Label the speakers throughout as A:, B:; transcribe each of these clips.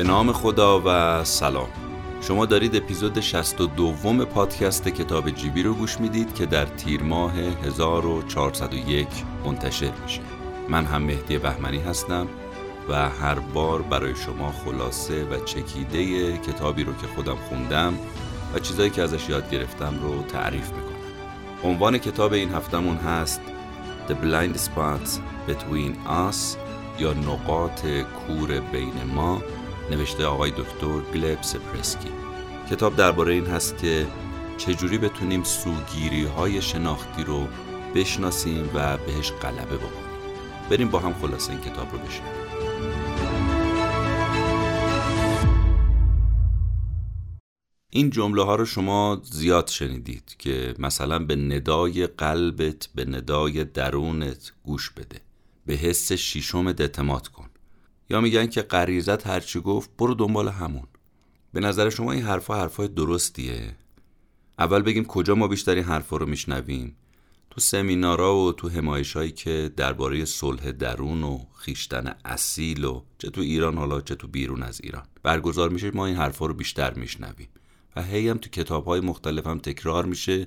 A: به نام خدا و سلام. شما دارید اپیزود 62 پادکست کتاب جیبی رو گوش می‌دید که در تیر ماه 1401 منتشر میشه. من هم مهدی بهمنی هستم و هر بار برای شما خلاصه و چکیده کتابی رو که خودم خوندم و چیزایی که ازش یاد گرفتم رو تعریف می‌کنم. عنوان کتاب این هفتمون هست The Blind Spots Between Us یا نقاط کور بین ما. نوشته آقای دکتر گلب سپرسکی کتاب درباره این هست که چجوری بتونیم سوگیری های شناختی رو بشناسیم و بهش غلبه بکنیم. بریم با هم خلاصه این کتاب رو بشنویم. این جمله ها رو شما زیاد شنیدید که مثلا به ندای قلبت به ندای درونت گوش بده. به حس شیشمت اعتماد کن. یا میگن که غریزت هرچی گفت برو دنبال همون. به نظر شما این حرفها حرفای درستیه؟ اول بگیم کجا ما بیشتر این حرفا رو میشنویم؟ تو سمینارا و تو همایش هایی که درباره صلح درون و خیشتن اصیل و چه تو ایران حالا چه تو بیرون از ایران. برگزار میشه ما این حرفا رو بیشتر میشنویم. و هی هم تو کتاب های مختلف هم تکرار میشه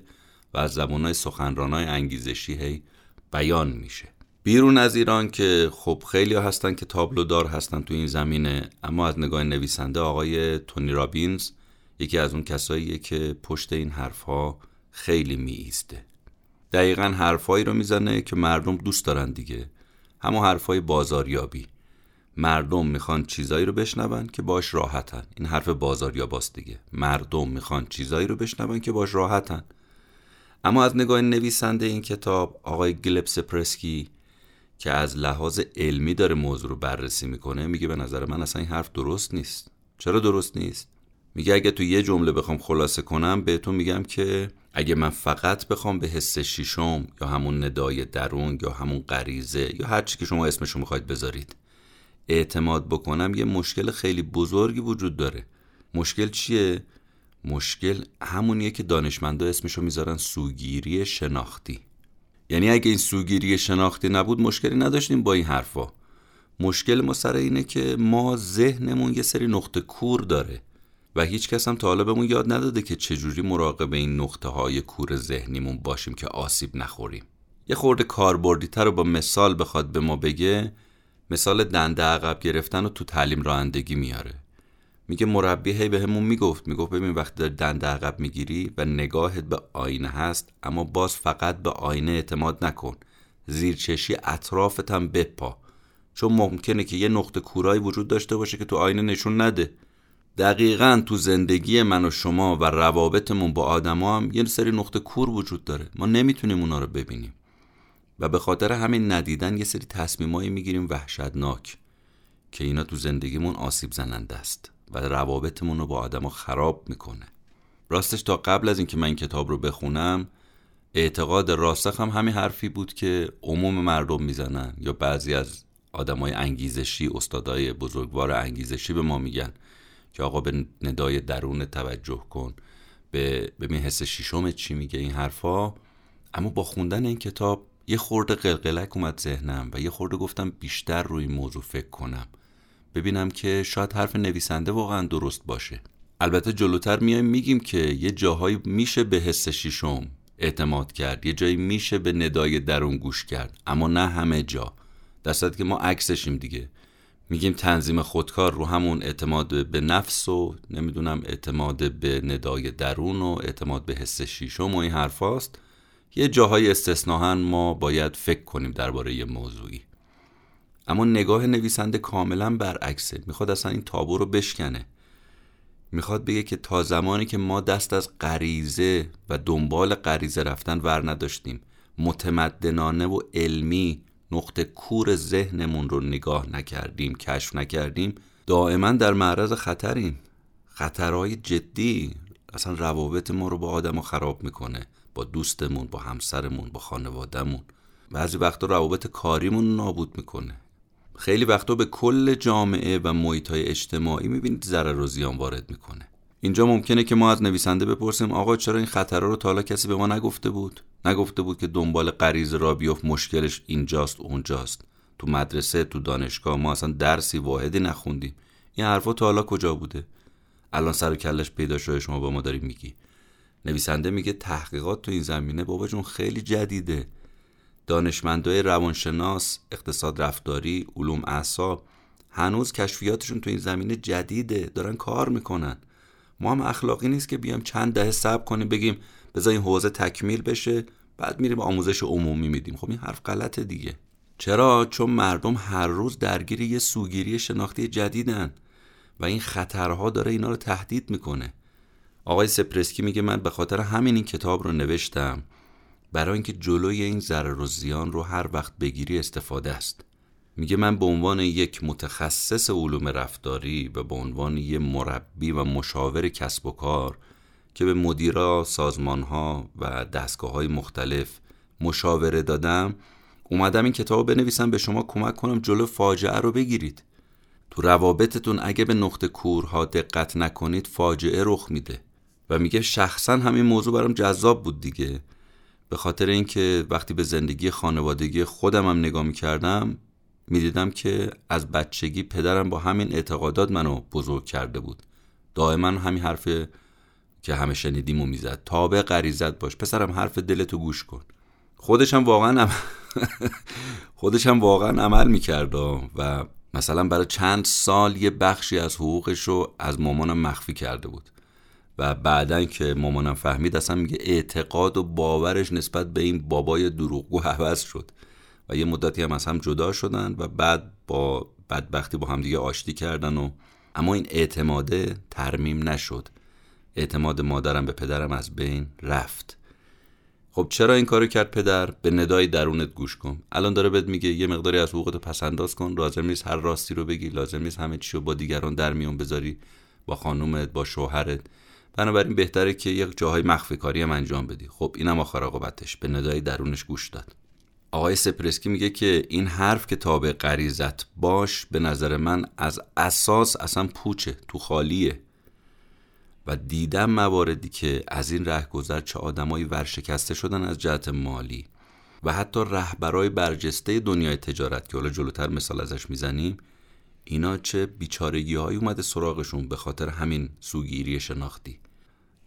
A: و از زبان های سخنران انگیزشی هی بیان میشه. بیرون از ایران که خب خیلی هستن که تابلو دار هستن تو این زمینه. اما از نگاه نویسنده آقای تونی رابینز یکی از اون کساییه که پشت این حرفها خیلی می ایسته دقیقا حرفهایی رو می‌زنه که مردم دوست دارن دیگه. همون حرفهای بازاریابی. مردم می‌خوان چیزایی رو بشنون که باش راحتن. این حرف بازاریاباست دیگه. مردم می‌خوان چیزایی رو بشنون که باش راحتن. اما از نگاه نویسنده این کتاب آقای گلب سپرسکی که از لحاظ علمی داره موضوع رو بررسی می‌کنه میگه به نظر من اصلا این حرف درست نیست. چرا درست نیست؟ میگه اگه تو یه جمله بخوام خلاصه کنم بهتون میگم که اگه من فقط بخوام به حس شیشم یا همون ندای درون یا همون غریزه یا هر چی که شما اسمشو می‌خواید بذارید اعتماد بکنم یه مشکل خیلی بزرگی وجود داره. مشکل چیه؟ مشکل همونیه که دانشمندا اسمشو می‌ذارن سوگیری شناختی. یعنی اگه این سوگیری شناختی نبود مشکلی نداشتیم با این حرفا. مشکل ما سر اینه که ما ذهنمون یه سری نقطه کور داره و هیچ کس هم تا بهمون یاد نداده که چجوری مراقب این نقطه های کور ذهنیمون باشیم که آسیب نخوریم. یه خورده کاربردی تر رو با مثال بخواد به ما بگه مثال دنده عقب گرفتن رو تو تعلیم رانندگی میاره. میگه مربی هی به همون می‌گفت. می‌گفت ببین وقتی داری دنده عقب می‌گیری و نگاهت به آینه هست اما باز فقط به آینه اعتماد نکن. زیرچشی اطرافت هم بپا. چون ممکنه که یه نقطه کورایی وجود داشته باشه که تو آینه نشون نده. دقیقا تو زندگی من و شما و روابطمون با آدما هم یه سری نقطه کور وجود داره. ما نمی‌تونیم اونا رو ببینیم. و به خاطر همین ندیدن یه سری تصمیمایی می‌گیریم وحشتناک که اینا تو زندگیمون آسیب زننده است. و روابطمون رو با آدما خراب می‌کنه. راستش تا قبل از اینکه من کتاب رو بخونم اعتقاد راسخ هم همین حرفی بود که عموم مردم می‌زنن یا بعضی از آدمای انگیزشی استادای بزرگوار انگیزشی به ما میگن که آقا به ندای درون توجه کن به ببین حس شیشم چی میگه این حرفا. اما با خوندن این کتاب یه خورده قلقلک اومد ذهنم و یه خورده گفتم بیشتر روی این موضوع فکر کنم. ببینم که شاید حرف نویسنده واقعا درست باشه. البته جلوتر میایم میگیم که یه جاهایی میشه به حس شیشم اعتماد کرد یه جایی میشه به ندای درون گوش کرد اما نه همه جا. در که ما عکسشیم دیگه. میگیم تنظیم خودکار رو همون اعتماد به نفس و نمی‌دونم اعتماد به ندای درون و اعتماد به حس شیشم و این حرفاست. یه جاهای استثناهن ما باید فکر کنیم درباره یه موضوعی. اما نگاه نویسنده کاملا برعکسه. می‌خواد اصلا این تابو رو بشکنه. می‌خواد بگه که تا زمانی که ما دست از غریزه و دنبال غریزه رفتن ور نداشتیم متمدنانه و علمی نقطه کور ذهنمون رو نگاه نکردیم کشف نکردیم دائما در معرض خطریم. خطرهای جدی اصلا روابط ما رو با آدم خراب می‌کنه. با دوستمون با همسرمون با خانوادهمون. بعضی وقتا روابط کاریمون نابود می‌کنه. خیلی وقتا به کل جامعه و محیط های اجتماعی می‌بینید ضرر و زیان وارد می‌کنه. اینجا ممکنه که ما از نویسنده بپرسیم آقا چرا این خطرها رو تا حالا کسی به ما نگفته بود؟ نگفته بود که دنبال غریزه را بیفت مشکلش اینجاست اونجاست. تو مدرسه تو دانشگاه ما اصلا درسی واحدی نخوندیم. این حرفا تا حالا کجا بوده؟ الان سر و کلش پیدا شده شما با ما داری میگی. نویسنده میگه تحقیقات تو این زمینه بابا جون خیلی جدیده. دانشمندای روانشناس اقتصاد رفتاری علوم اعصاب هنوز کشفیاتشون تو این زمینه جدیده دارن کار می‌کنن. ما هم اخلاقی نیست که بیام چند دهه صبر کنیم بگیم بذار این حوزه تکمیل بشه بعد میریم آموزش عمومی میدیم. خب این حرف غلطه دیگه. چرا؟ چون مردم هر روز درگیر یه سوگیری شناختی جدیدن و این خطرها داره اینا رو تهدید می‌کنه. آقای سپرسکی میگه من به خاطر همین این کتاب رو نوشتم. برای اینکه جلوی این ضرر و زیان رو هر وقت بگیری استفاده است. میگه من به عنوان یک متخصص علوم رفتاری و به عنوان یک مربی و مشاور کسب و کار که به مدیرا سازمانها و دستگاه های مختلف مشاوره دادم اومدم این کتاب بنویسم به شما کمک کنم جلو فاجعه رو بگیرید. تو روابطتون اگه به نقطه کورها دقت نکنید فاجعه رخ میده. و میگه شخصا همین موضوع برام جذاب بود دیگه. به خاطر اینکه وقتی به زندگی خانوادگی خودم هم نگاه می‌کردم می‌دیدم که از بچگی پدرم با همین اعتقادات منو بزرگ کرده بود. دائما همین حرف که همه شنیدیم و می‌زد تابع غریزت باش پسرم حرف دلتو گوش کن. خودش هم واقعا خودش هم واقعا عمل می‌کرد و مثلا برای چند سال یه بخشی از حقوقش رو از مامانم مخفی کرده بود. و بعدا که مامانم فهمید اصلا میگه اعتقاد و باورش نسبت به این بابای دروغگو عوض شد. و یه مدتی هم از هم جدا شدن و بعد با بدبختی با همدیگه آشتی کردن و اما این اعتماده ترمیم نشد. اعتماد مادرم به پدرم از بین رفت. خب چرا این کارو کرد پدر؟ به ندای درونت گوش کن. الان داره بهت میگه یه مقداری از حقوقت پس انداز کن. لازم نیست هر راستی رو بگی. لازم نیست همه چی رو با دیگران در میون بذاری. با خانومت با شوهرت. بنابراین بهتره که یک جاهای مخفی کاری هم انجام بدی. خب اینم آخر عاقبتش. به ندای درونش گوش داد. آقای سپرسکی میگه که این حرف که تابع غریزت باش به نظر من از اساس اصلا پوچه تو خالیه. و دیدم مواردی که از این رهگذر چه آدمایی ورشکسته شدن از جهت مالی. و حتی رهبرای برجسته دنیای تجارت که حالا جلوتر مثال ازش می‌زنیم اینا چه بیچارگی های اومده سراغشون به خاطر همین سوگیری شناختی.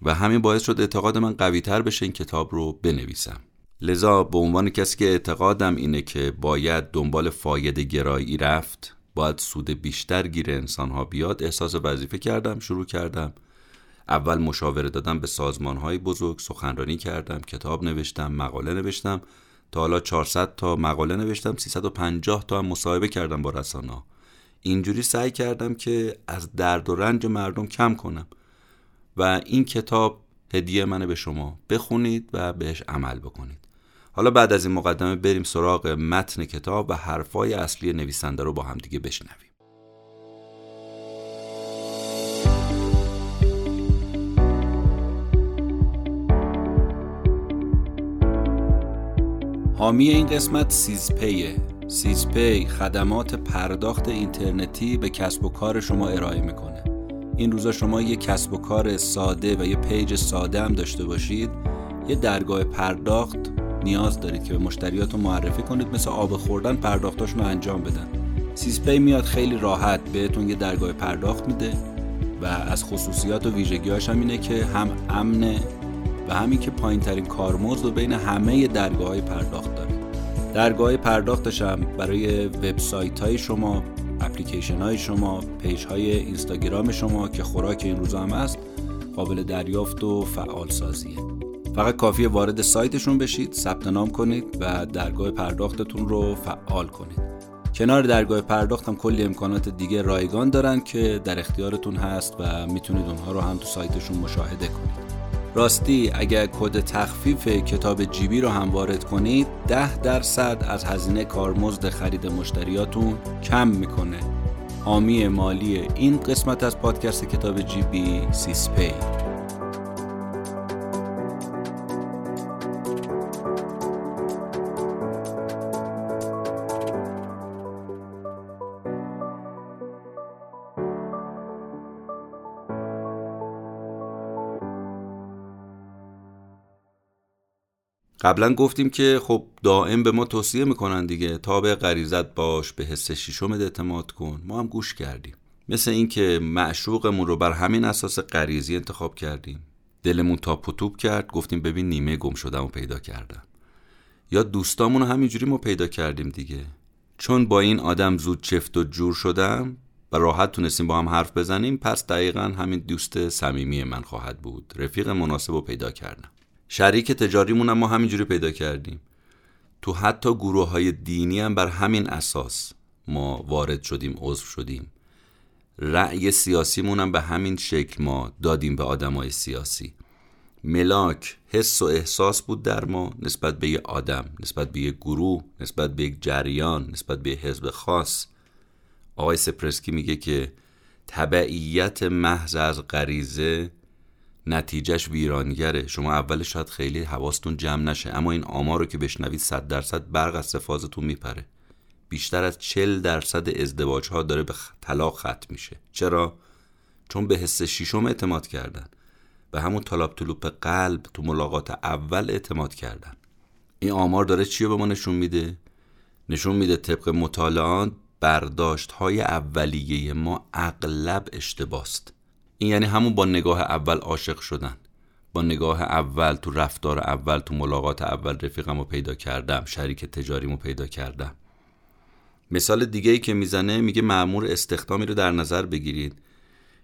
A: و همین باعث شد اعتقاد من قویتر بشه این کتاب رو بنویسم. لذا به عنوان کسی که اعتقادم اینه که باید دنبال فایده گرایی رفت باید سود بیشتر گیر انسانها بیاد احساس وظیفه کردم شروع کردم. اول مشاوره دادم به سازمان های بزرگ سخنرانی کردم کتاب نوشتم مقاله نوشتم. تا حالا 400 تا مقاله نوشتم 350 تا هم مصاحبه کردم با رسانه اینجوری سعی کردم که از درد و رنج مردم کم کنم و این کتاب هدیه منه به شما بخونید و بهش عمل بکنید. حالا بعد از این مقدمه بریم سراغ متن کتاب و حرفای اصلی نویسنده رو با هم دیگه بشنویم. حامی این قسمت سیزپیه. سیزپی خدمات پرداخت اینترنتی به کسب و کار شما ارائه می‌کنه. این روزا شما یه کسب و کار ساده و یه پیج ساده هم داشته باشید. یه درگاه پرداخت نیاز دارید که به مشتریاتون معرفی کنید مثل آب خوردن پرداختاشون رو انجام بدن. سیزپی میاد خیلی راحت بهتون یه درگاه پرداخت میده و از خصوصیات و ویژگیهاش هم اینه که هم امنه و همین که پایین ترین کارمزد رو بین همه درگاه های پرداخت داره درگاه پرداختش هم برای وبسایت های شما اپلیکیشن های شما پیج های اینستاگرام شما که خوراک این روزا هم هست قابل دریافت و فعال سازیه فقط کافیه وارد سایتشون بشید ثبت نام کنید و درگاه پرداختتون رو فعال کنید. کنار درگاه پرداخت هم کلی امکانات دیگه رایگان دارن که در اختیارتون هست و می‌تونید اونها رو هم تو سایتشون مشاهده کنید. راستی اگر کد تخفیف کتاب جیبی رو هم وارد کنید ده درصد از هزینه کارمزد خرید مشتریاتون کم می‌کنه. حامی مالی این قسمت از پادکست کتاب جیبی سیسپی. قبلا گفتیم که خب دائم به ما توصیه می‌کنن دیگه تابع غریزت باش به حس شیشم اعتماد کن. ما هم گوش کردیم. مثل اینکه معشوقمون رو بر همین اساس غریزی انتخاب کردیم. دلمون تا پتوب کرد گفتیم ببین نیمه گم شدم و پیدا کردم یا دوستامون رو همینجوری ما پیدا کردیم دیگه. چون با این آدم زود چفت و جور شدم و راحت تونستیم با هم حرف بزنیم پس دقیقا همین دوست صمیمی من خواهد بود. رفیق مناسب رو پیدا کردم. شریک تجاریمون هم ما همینجوری پیدا کردیم. تو حتی گروه های دینی هم بر همین اساس ما وارد شدیم عضو شدیم. رأی سیاسیمون هم به همین شکل ما دادیم به آدمای سیاسی. ملاک حس و احساس بود در ما نسبت به یه آدم نسبت به یه گروه نسبت به یک جریان نسبت به حزب خاص. آقای سپرسکی میگه که تبعیت محض از غریزه نتیجهش ویرانگره. شما اولش شاید خیلی حواستون جمع نشه اما این آمار رو که بشنوید صد درصد برق از سفازتون میپره. بیشتر از چل درصد ازدواج ها داره به طلاق ختم میشه. چرا؟ چون به حس شیشم اعتماد کردن. به همون طلاب طلوپ قلب تو ملاقات اول اعتماد کردن. این آمار داره چی به ما نشون میده؟ نشون میده طبق مطالعات برداشت های اولیه ما اغلب اشتباست. این یعنی همون با نگاه اول عاشق شدن. با نگاه اول تو رفتار اول تو ملاقات اول رفیقم رو پیدا کردم شریک تجاریمو پیدا کردم. مثال دیگه ای که می‌زنه میگه معمور استخدامی رو در نظر بگیرید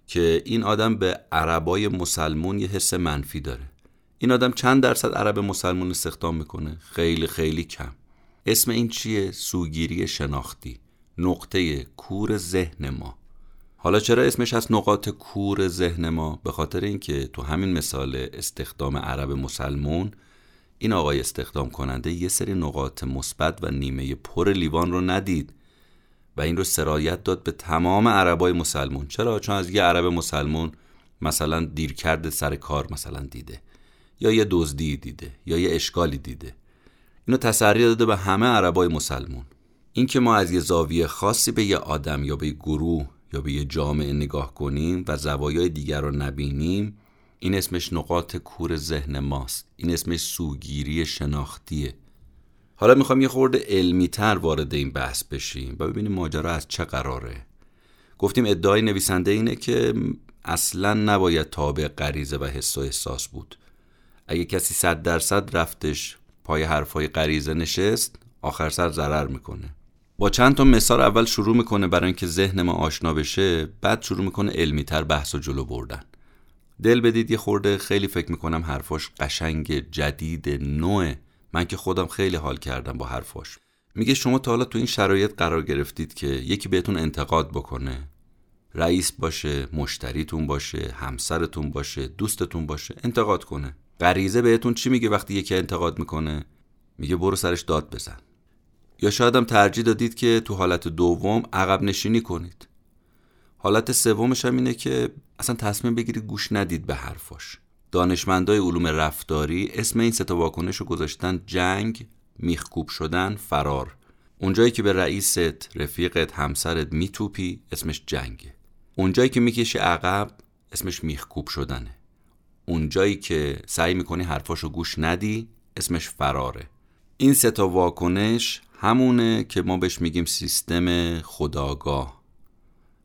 A: که این آدم به عربای مسلمون یه حس منفی داره. این آدم چند درصد عرب مسلمون استخدام می‌کنه؟ خیلی خیلی کم. اسم این چیه؟ سوگیری شناختی. نقطه کور ذهن ما. حالا چرا اسمش از نقاط کور ذهن ما؟ به خاطر اینکه تو همین مثال استخدام عرب مسلمون این آقای استخدام کننده یه سری نقاط مثبت و نیمه پر لیوان رو ندید و این رو سرایت داد به تمام عربای مسلمون. چرا؟ چون از یه عرب مسلمون مثلا دیر کرده سر کار مثلا دیده یا یه دزدی دیده یا یه اشکالی دیده. اینو تسری داده به همه عربای مسلمون. اینکه ما از یه زاویه خاصی به یه آدم یا به یه گروه یا به یه جامعه نگاه کنیم و زوایای دیگر رو نبینیم این اسمش نقاط کور ذهن ماست. این اسمش سوگیری شناختیه. حالا می‌خوام یه خورده علمی تر وارد این بحث بشیم و ببینیم ماجرا از چه قراره. گفتیم ادعای نویسنده اینه که اصلا نباید تابع غریزه و حس و احساس بود. اگه کسی صد درصد رفتش پای حرفای غریزه نشست آخر سر ضرر می‌کنه. با چند تا مثال اول شروع می‌کنه برای اینکه ذهن ما آشنا بشه بعد شروع می‌کنه علمی تر بحث و جلو بردن. دل بدید یه خورده خیلی فکر می‌کنم حرفاش قشنگ جدید نوع من که خودم خیلی حال کردم با حرفاش. میگه شما تا حالا تو این شرایط قرار گرفتید که یکی بهتون انتقاد بکنه. رئیس باشه مشتریتون باشه همسرتون باشه دوستتون باشه انتقاد کنه. غریزه بهتون چی میگه وقتی یکی انتقاد می‌کنه؟ میگه برو سرش داد بزن. یا شاید هم ترجیح دادید که تو حالت دوم عقب نشینی کنید. حالت سومش هم اینه که اصلا تصمیم بگیرید گوش ندید به حرفاش. دانشمندای علوم رفتاری اسم این ستا واکنش رو گذاشتن جنگ میخکوب شدن فرار. اونجایی که به رئیست رفیقت همسرت میتوپی اسمش جنگه. اونجایی که می‌کشی عقب اسمش میخکوب شدنه. اونجایی که سعی می‌کنی حرفاشو گوش ندی اسمش فراره. این ستا واکنش همونه که ما بهش میگیم سیستم خداگاه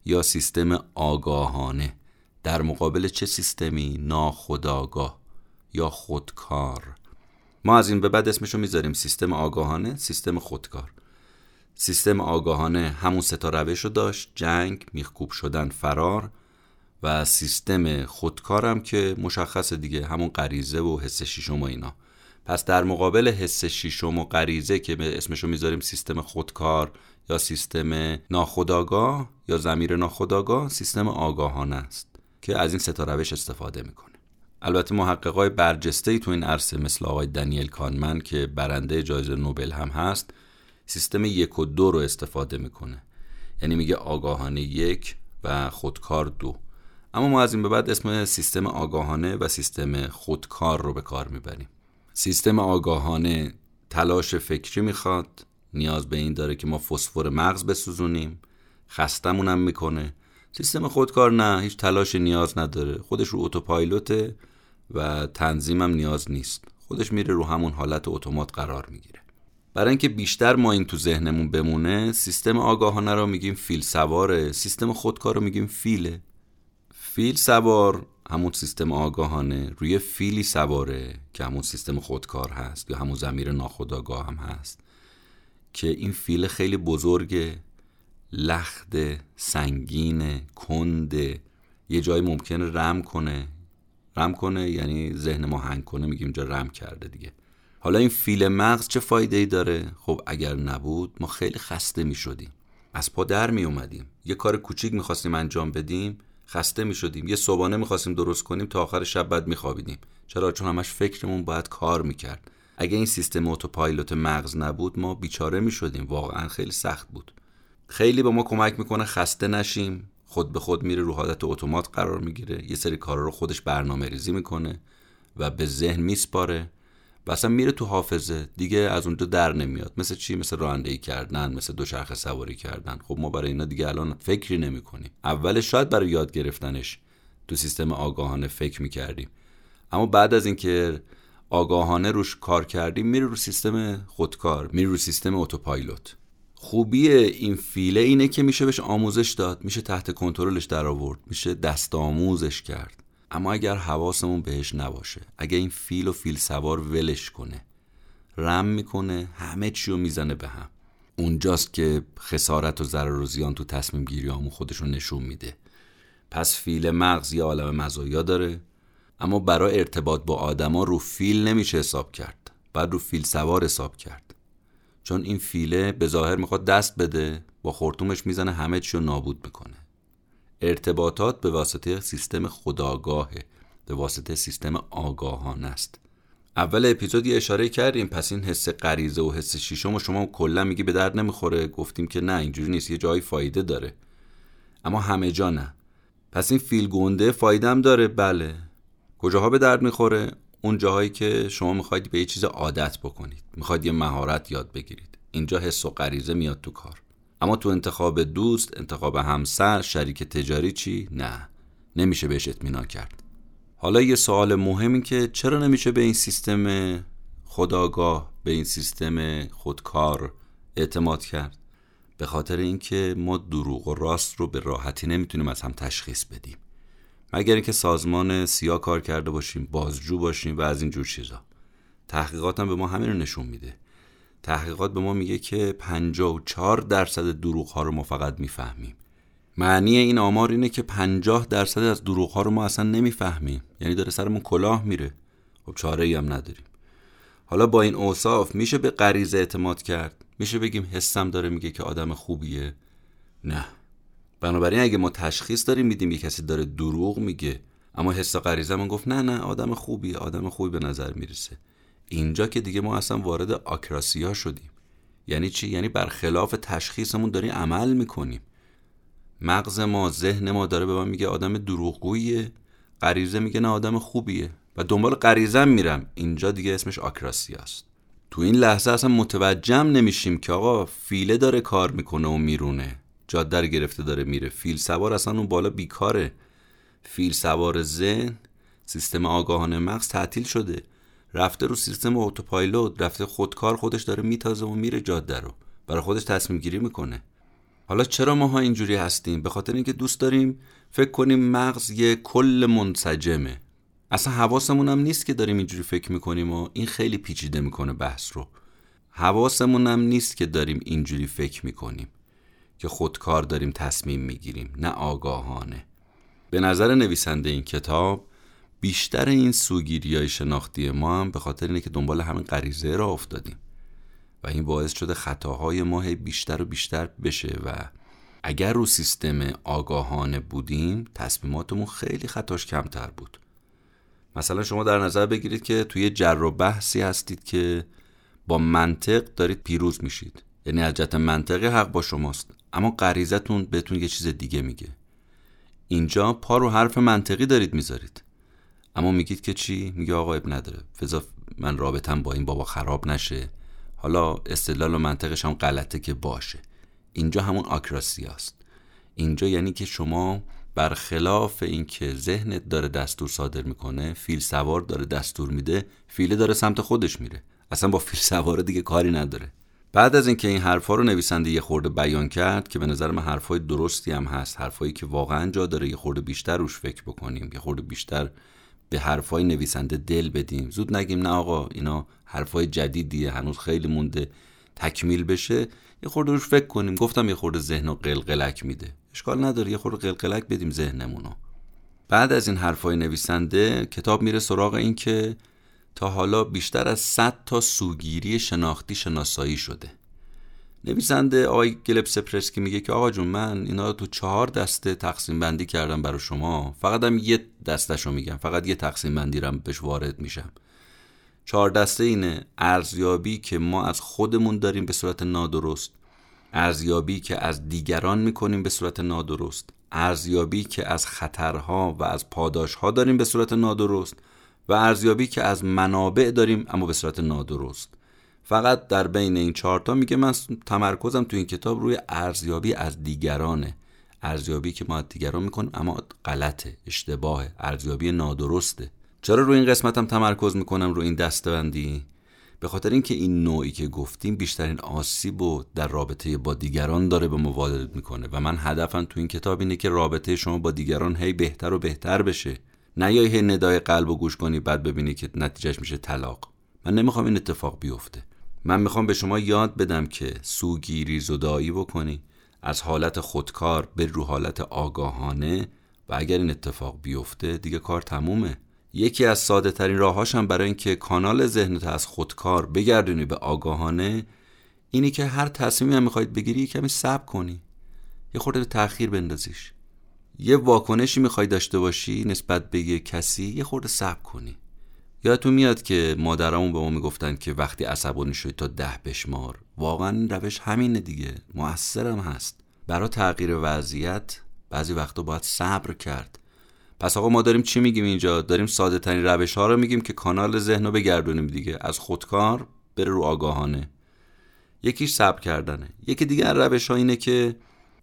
A: یا سیستم آگاهانه. در مقابل چه سیستمی؟ ناخداگاه یا خودکار. ما از این به بعد اسمشو می‌ذاریم سیستم آگاهانه سیستم خودکار. سیستم آگاهانه همون ستا روش رو داشت جنگ میخکوب شدن فرار و سیستم خودکارم که مشخص دیگه همون غریزه و حس شیشم و اینا. پس در مقابل حس شیشم و غریزه که به اسمشو می‌ذاریم سیستم خودکار یا سیستم ناخداگاه یا زمیر ناخداگاه سیستم آگاهانه است که از این ستا روش استفاده می‌کنه. البته محققای برجسته ای تو این عرصه مثل آقای دنیل کانمن که برنده جایزه نوبل هم هست سیستم یک و دو رو استفاده می‌کنه. یعنی میگه آگاهانه یک و خودکار دو. اما ما از این به بعد اسم سیستم آگاهانه و سیستم خودکار رو به کار می‌بریم. سیستم آگاهانه تلاش فکری می‌خواد نیاز به این داره که ما فسفر مغز بسوزونیم. خستمونم می‌کنه. سیستم خودکار نه هیچ تلاش نیاز نداره. خودش رو اتوپایلوته و تنظیمم نیاز نیست. خودش میره رو همون حالت اتومات قرار می‌گیره. برای اینکه بیشتر ما این تو ذهنمون بمونه سیستم آگاهانه رو میگیم فیل سواره. سیستم خودکار رو میگیم فیله. فیل سوار همون سیستم آگاهانه روی فیلی سواره که همون سیستم خودکار هست یا همون زمیر ناخودآگاه هم هست که این فیل خیلی بزرگه لخت سنگین کند یه جایی ممکنه رم کنه. رم کنه یعنی ذهن ما هنگ کنه میگیم جا رم کرده دیگه. حالا این فیل مغز چه فایده ای داره؟ خب اگر نبود ما خیلی خسته می شدیم از پا در می اومدیم یه کار کوچیک می‌خواستیم انجام بدیم. خسته می شدیم یه صبحانه می‌خواستیم درست کنیم تا آخر شب بعد میخوابیدیم. چرا؟ چون همش فکرمون باید کار می‌کرد. اگه این سیستم اتوپایلوت مغز نبود ما بیچاره می شدیم واقعا خیلی سخت بود. خیلی به ما کمک می‌کنه خسته نشیم. خود به خود میره رو حالت اتومات قرار می‌گیره. یه سری کارا رو خودش برنامه ریزی می‌کنه و به ذهن میسپاره. و اصلا میره تو حافظه. دیگه از اونجا در نمیاد. مثل چی؟ مثل رانندگی کردن مثل دوچرخه سواری کردن. خب ما برای اینا دیگه الان فکری نمی کنیم اولش شاید برای یاد گرفتنش تو سیستم آگاهانه فکر می‌کردیم. اما بعد از اینکه آگاهانه روش کار کردیم میره رو سیستم خودکار میره رو سیستم اتوپایلوت. خوبی این فیله اینه که میشه بهش آموزش داد میشه تحت کنترلش در آورد میشه دست آموزش کرد. اما اگر حواسمون بهش نباشه اگر این فیل و فیل سوار ولش کنه رم می‌کنه همه چی رو می‌زنه به هم. اونجاست که خسارت و ضرر و زیان تو تصمیم گیری همون خودشون نشون میده. پس فیل مغز یه عالم مزایا داره اما برای ارتباط با آدما رو فیل نمیشه حساب کرد. بعد رو فیل سوار حساب کرد. چون این فیله به ظاهر می‌خواد دست بده با خورتومش می‌زنه همه چی رو نابود می‌کنه. ارتباطات به واسطه سیستم خداگاهه به واسطه سیستم آگاهانه است. اول اپیزود یه اشاره کردیم پس این حس غریزه و حس شیشم و شما کلا میگی به درد نمی‌خوره. گفتیم که نه اینجوری نیست یه جایی فایده داره. اما همه جا نه. پس این فیل گنده فایده هم داره. بله. کجاها به درد می‌خوره؟ اون جاهایی که شما می‌خواید به یه چیز عادت بکنید. می‌خواید یه مهارت یاد بگیرید. اینجا حس و غریزه میاد تو کار. اما تو انتخاب دوست انتخاب همسر شریک تجاری چی؟ نه. نمیشه بهش اطمینان کرد. حالا یه سوال مهم که چرا نمیشه به این سیستم خداگاه به این سیستم خودکار اعتماد کرد؟ به خاطر اینکه ما دروغ و راست رو به راحتی نمی‌تونیم از هم تشخیص بدیم. مگر اینکه سازمان سیا کار کرده باشیم بازجو باشیم و از این جور چیزا. تحقیقات هم به ما همین رو نشون میده. تحقیقات به ما میگه که 54 درصد دروغ ها رو ما فقط می‌فهمیم. معنی این آمار اینه که 50 درصد از دروغ ها رو ما اصلا نمی‌فهمیم. یعنی داره سرمون کلاه میره. خب چاره ای هم نداریم. حالا با این اوصاف میشه به غریزه اعتماد کرد؟ میشه بگیم حسم داره میگه که آدم خوبیه؟ نه. بنابراین اگه ما تشخیص داریم میدیم یه کسی داره دروغ میگه. اما حس غریزه من گفت نه نه آدم خوبیه. آدم خوبی به نظر می‌رسه. اینجا که دیگه ما اصلا وارد آکراسیا شدیم. یعنی چی؟ یعنی برخلاف تشخیصمون داریم عمل می‌کنیم. مغز ما ذهن ما داره به من میگه آدم دروغگوییه. غریزه میگه نه آدم خوبیه. و دنبال غریزه میرم. اینجا دیگه اسمش آکراسیاست تو این لحظه اصلا متوجهم نمیشیم که آقا فیله داره کار می‌کنه و میرونه. جاده گرفته داره میره. فیل سوار اصلا اون بالا بیکاره. فیل سوار ذهن سیستم آگاهانه مغز تعطیل شده. رفته رو سیستم اتوپایلوت رفته خودکار خودش داره میتازه و میره جاده رو. برای خودش تصمیم گیری می‌کنه. حالا چرا ماها اینجوری هستیم؟ به خاطر اینکه دوست داریم فکر کنیم مغز یه کل منسجمه. اصلا حواسمون هم نیست که داریم اینجوری فکر می‌کنیم و این خیلی پیچیده می‌کنه بحث رو. حواسمون هم نیست که داریم اینجوری فکر می‌کنیم که خودکار داریم تصمیم می‌گیریم نه آگاهانه. به نظر نویسنده این کتاب بیشتر این سوگیری های شناختی ما هم به خاطر اینه که دنبال همین غریزه را افتادیم. و این باعث شده خطاهای ما بیشتر و بیشتر بشه و اگر رو سیستم آگاهانه بودیم تصمیماتمون خیلی خطاش کمتر بود. مثلا شما در نظر بگیرید که توی جر و بحثی هستید که با منطق دارید پیروز میشید. یعنی از جهت منطقی حق با شماست. اما غریزتون بهتون یه چیز دیگه میگه. اینجا پا رو حرف منطقی دارید می‌ذارید. اما میگید که چی؟ میگه آقا اب نداره. فضا من رابطم با این بابا خراب نشه. حالا استدلال و منطقش هم غلطه که باشه. اینجا همون آکراسیاست اینجا یعنی که شما برخلاف اینکه ذهنت داره دستور صادر می‌کنه فیل سوار داره دستور میده فیله داره سمت خودش میره. اصلا با فیل سواره دیگه کاری نداره. بعد از اینکه این حرفا رو نویسنده یه خورده بیان کرد که به نظر من حرفای درستی هم هست حرفایی که واقعا جا داره یه خورده بیشتر روش فکر بکنیم یه خورده بیشتر به حرفای نویسنده دل بدیم. زود نگیم نه آقا اینا حرفای جدیدیه هنوز خیلی مونده. تکمیل بشه یه خورده روش فکر کنیم. گفتم یه خورده ذهن و قلقلک میده. اشکال نداره یه خورده قلقلک بدیم ذهنمونو. بعد از این حرفای نویسنده کتاب میره سراغ این که تا حالا بیشتر از 100 تا سوگیری شناختی شناسایی شده. نویسنده آقای گلب سپرسکی میگه که آقا جون من اینا رو تو چهار دسته تقسیم بندی کردم برای شما. فقط هم یه دستش رو میگم. فقط یه تقسیم بندی رو بهش وارد میشم. چهار دسته اینه. ارزیابی که ما از خودمون داریم به صورت نادرست. ارزیابی که از دیگران می‌کنیم به صورت نادرست. ارزیابی که از خطرها و از پاداشها داریم به صورت نادرست. و ارزیابی که از منابع داریم اما به صورت نادرست. فقط در بین این چهارتا میگه من تمرکزم تو این کتاب روی ارزیابی از دیگرانه. ارزیابی که ما از دیگران می‌کنیم اما غلطه اشتباهه ارزیابی نادرسته. چرا روی این قسمتم تمرکز می‌کنم روی این دستبندی؟ به خاطر اینکه این نوعی که گفتیم بیشترین آسیب و در رابطه با دیگران داره به وارد می‌کنه و من هدفم تو این کتاب اینه که رابطه شما با دیگران هی بهتر و بهتر بشه. نیای هی ندای قلب و گوش کنی بعد ببینی که نتیجهش میشه طلاق. من نمی‌خوام این اتفاق بیفته. من می‌خوام به شما یاد بدم که سوگیری زدایی بکنی از حالت خودکار به رو حالت آگاهانه و اگر این اتفاق بیفته دیگه کار تمومه. یکی از ساده ترین راهاش هم برای اینکه کانال ذهنت از خودکار بگردونی به آگاهانه اینی که هر تصمیمی هم می‌خواید بگیری کمی صبر کنی. یه خورده به تاخیر بندازیش. یه واکنشی می‌خوای داشته باشی نسبت به یه کسی یه خورده صبر کنی. یادتون میاد که مادرامون به ما می‌گفتن که وقتی عصبانی شدی تا ده بشمار. واقعا روش همینه دیگه. موثرم هست. برای تغییر وضعیت بعضی وقتا باید صبر کرد. پس آقا ما داریم چی میگیم اینجا؟ داریم ساده ترین روش ها رو میگیم که کانال ذهن رو بگردونیم دیگه. از خودکار بره رو آگاهانه. یکیش صبر کردنه. یکی دیگر روش ها اینه که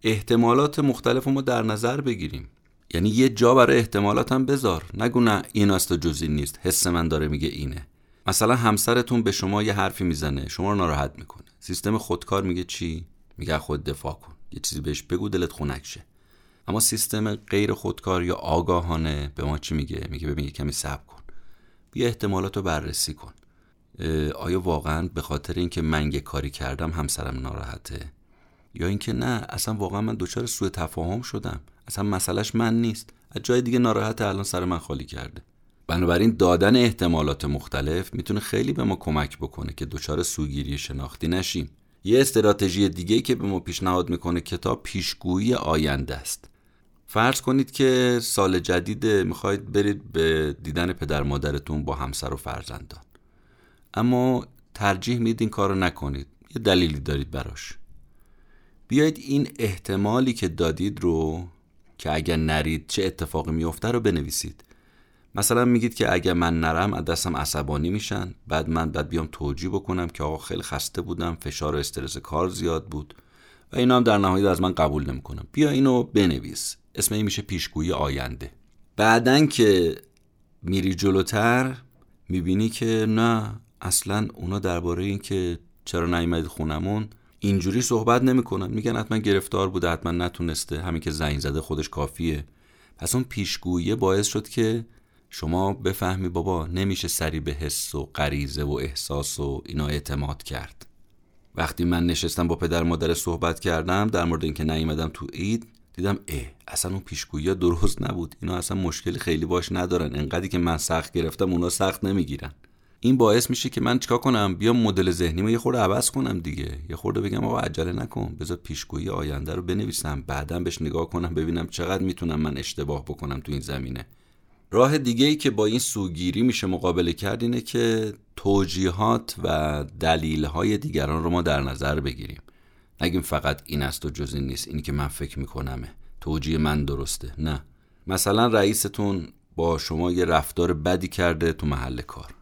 A: احتمالات مختلف ما در نظر بگیریم. یعنی یه جا برای احتمالات هم بذار. نگو نه این است و جزی نیست. حس من داره میگه اینه. مثلا همسرتون به شما یه حرفی می‌زنه. شما رو ناراحت می‌کنه. سیستم خودکار میگه چی؟ میگه خود دفاع کن. یه چیزی بهش بگو دلت خنک شه. اما سیستم غیر خودکار یا آگاهانه به ما چی میگه؟ میگه ببین کمی صبر کن. بیا احتمالات رو بررسی کن. آیا واقعا به خاطر اینکه من یه کاری کردم همسرم ناراحته؟ یا اینکه نه اصلا واقعا من دچار سوء تفاهم شدم. اصلا مسئلهش من نیست. از جای دیگه ناراحت الان سر من خالی کرده. بنابراین دادن احتمالات مختلف می‌تونه خیلی به ما کمک بکنه که دچار سوگیری شناختی نشیم. یه استراتژی دیگه که به ما پیشنهاد می‌کنه کتاب پیشگویی آینده است. فرض کنید که سال جدید می‌خواید برید به دیدن پدر مادرتون با همسر و فرزندان. اما ترجیح میدین این کار رو نکنید. یه دلیلی دارید براش. بیایید این احتمالی که دادید رو که اگر نرید چه اتفاقی میفته رو بنویسید. مثلا میگید که اگر من نرم از دستم عصبانی میشن. بعد من بعد بیام توجیه بکنم که آقا خیلی خسته بودم فشار و استرس کار زیاد بود و اینا هم در نهایت از من قبول نمی‌کنم بیا اینو بنویس. اسم این میشه پیشگویی آینده. بعدن که میری جلوتر می‌بینی که نه اصلا اونا درباره این که چرا نیومدید خونمون اینجوری صحبت نمی‌کنن. میگن حتما گرفتار بوده حتما نتونسته. همین که زنگ زده خودش کافیه. پس اون پیشگویی باعث شد که شما بفهمی بابا نمیشه سری به حس و غریزه و احساس و اینا اعتماد کرد. وقتی من نشستم با پدر مادر صحبت کردم در مورد اینکه نیومدم تو عید دیدم اه اصلا اون پیشگویی درست نبود. اینا اصلا مشکلی خیلی باش ندارن. انقدری که من سخت گرفتم اونا سخت نمی‌گیرن. این باعث میشه که من چیکار کنم؟ بیام مدل ذهنیمو یه خورده عوض کنم دیگه. یه خورده بگم آقا عجله نکن. بذار پیشگویی آینده رو بنویسم. بعدا بهش نگاه کنم ببینم چقدر می‌تونم من اشتباه بکنم تو این زمینه. راه دیگه ای که با این سوگیری میشه مقابله کرد اینه که توجیهات و دلیل های دیگران رو ما در نظر بگیریم. نگیم فقط این است و جز این نیست. اینی که من فکر میکنمه. توجیه من درسته. نه. مثلا رئیستون با شما یه رفتار بدی کرده تو محل کار.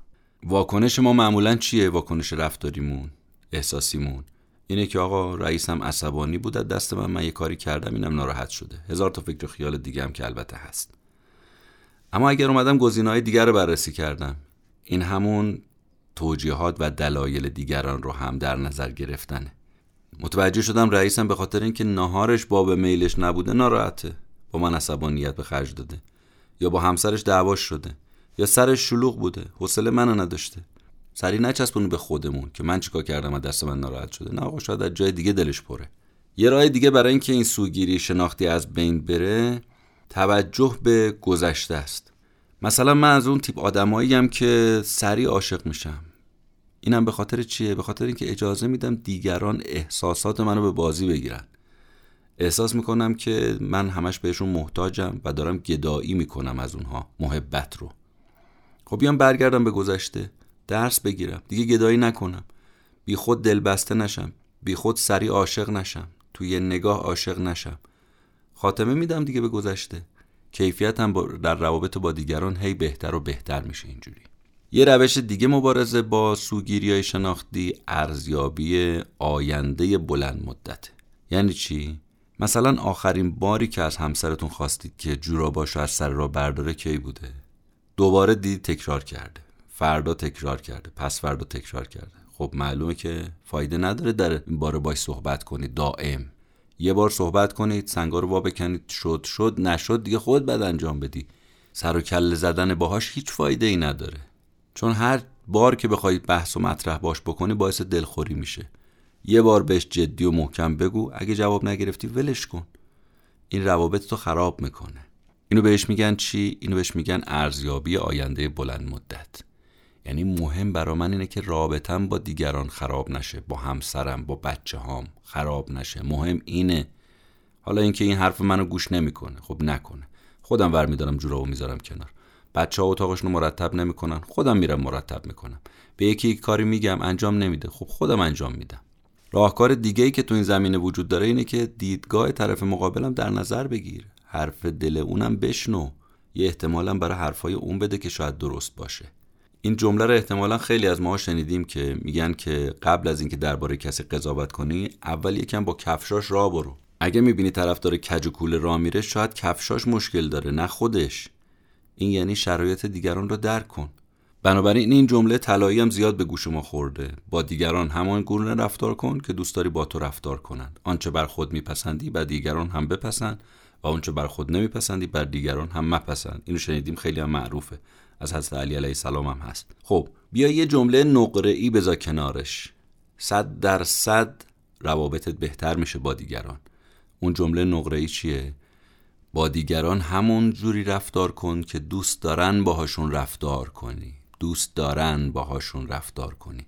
A: واکنش ما معمولا چیه واکنش رفتاریمون احساسیمون؟ اینه که آقا رئیسم عصبانی بود از دست من من یه کاری کردم اینم ناراحت شده. هزار تا فکر و خیال دیگه هم که البته هست. اما اگر اومدم گزینه‌های دیگر رو بررسی کردم این همون توجیهات و دلایل دیگران رو هم در نظر گرفتنه. متوجه شدم رئیسم به خاطر اینکه نهارش باب میلش نبوده ناراحته. با من عصبانیت به خرج داده. یا با همسرش دعواش شده. یا سرش شلوغ بوده؟ حوصله منو نداشته. سری نچسبونی به خودمون که من چیکار کردم و دست من ناراحت شده؟ نه آقا شاید از جای دیگه دلش پره. یه راه دیگه برای اینکه این سوگیری شناختی از بین بره توجه به گذشته است. مثلا من از اون تیپ آدمایی هم که سریع عاشق میشم. اینم به خاطر چیه؟ به خاطر اینکه اجازه میدم دیگران احساسات منو به بازی بگیرن. احساس می‌کنم که من همش بهشون محتاجم و دارم گدایی می‌کنم از اونها محبت رو. خب بیام برگردم به گذشته. درس بگیرم. دیگه گدایی نکنم. بی خود دلبسته نشم. بی خود سریع عاشق نشم. توی نگاه عاشق نشم. خاتمه میدم دیگه به گذشته. کیفیتم در روابط با دیگران هی بهتر و بهتر میشه اینجوری. یه روش دیگه مبارزه با سوگیری های شناختی ارزیابی آینده بلند مدته یعنی چی؟ مثلا آخرین باری که از همسرتون خواستید که جوراباشو از سر را برداره کی بوده؟ دوباره دید تکرار کرده. فردا تکرار کرده. پس فردا تکرار کرده. خب معلومه که فایده نداره در این باره باش صحبت کنید دائم. یه بار صحبت کنید سنگا رو بکنید. شد شد. نشد دیگه خود بعد انجام بدی. سر و کله زدن باهاش هیچ فایده ای نداره. چون هر بار که بخواید بحث و مطرح باش بکنی باعث دلخوری میشه. یه بار بهش جدی و محکم بگو. اگه جواب نگرفتی ولش کن. این روابط تو خراب می‌کنه. اینو بهش میگن چی؟ اینو بهش میگن ارزیابی آینده بلند مدت. یعنی مهم برا من اینه که رابطم با دیگران خراب نشه با همسرم با بچه هام خراب نشه. مهم اینه. حالا اینکه این حرف منو گوش نمی‌کنه. خب نکنه. خودم ور میدارم جورابو می‌ذارم کنار. بچه ها اتاقشون رو مرتب نمی‌کنن. خودم میرم مرتب می‌کنم. به یکی یک کاری میگم انجام نمیده. خب خودم انجام میدم. راهکار دیگه ای که تو این زمینه وجود داره اینه که دیدگاه طرف مقابلم در نظر بگیر. حرف دل اونم بشنو. یه احتمالا برای حرفای اون بده که شاید درست باشه. این جمله رو احتمالا خیلی از ما شنیدیم که میگن که قبل از اینکه درباره کسی قضاوت کنی اول یکم با کفشاش راه برو. اگه می‌بینی طرف داره کج و کول راه میره شاید کفشاش مشکل داره نه خودش. این یعنی شرایط دیگران رو درک کن. بنابراین این جمله طلایی هم زیاد به گوش ما خورده. با دیگران همان گونه رفتار کن که دوست داری با تو رفتار کنند. آنچه بر خود میپسندی بر دیگران هم بپسند. و آنچه بر خود نمیپسندی بر دیگران هم مپسند. اینو شنیدیم خیلی هم معروفه. از حضرت علی علیه السلام هم هست. خب بیا یه جمله نقره ای بذار کنارش. صد در صد روابطت بهتر میشه با دیگران. اون جمله نقره ای چیه؟ با دیگران همون جوری رفتار کن که دوست دارن باهاشون رفتار کنی. دوست دارن باهاشون رفتار کنی.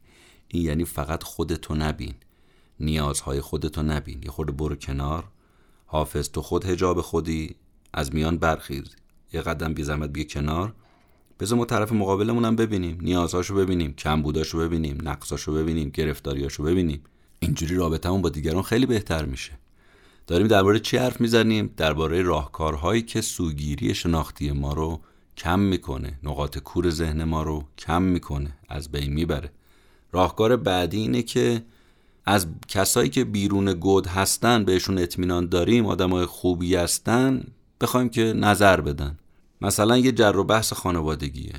A: این یعنی فقط خودتو نبین. نیازهای خودتو نبین. یه خورده برو کنار. حافظ تو خود هجاب خودی از میان برخیز. یه قدم بی زحمت بیا کنار. بذار ما طرف مقابلمونم ببینیم. نیازهاشو ببینیم. کمبوداشو ببینیم. نقصاشو ببینیم. گرفتاریاشو ببینیم. اینجوری رابطمون با دیگران خیلی بهتر میشه. داریم درباره چی حرف می‌زنیم؟ درباره راهکارهایی که سوگیری شناختی ما رو کم می‌کنه. نقاط کور ذهن ما رو کم می‌کنه. از بین می‌بره. راهکار بعدی اینه که از کسایی که بیرون گود هستن بهشون اطمینان داریم آدمای خوبی هستن بخوایم که نظر بدن. مثلا یه جر و بحث خانوادگیه.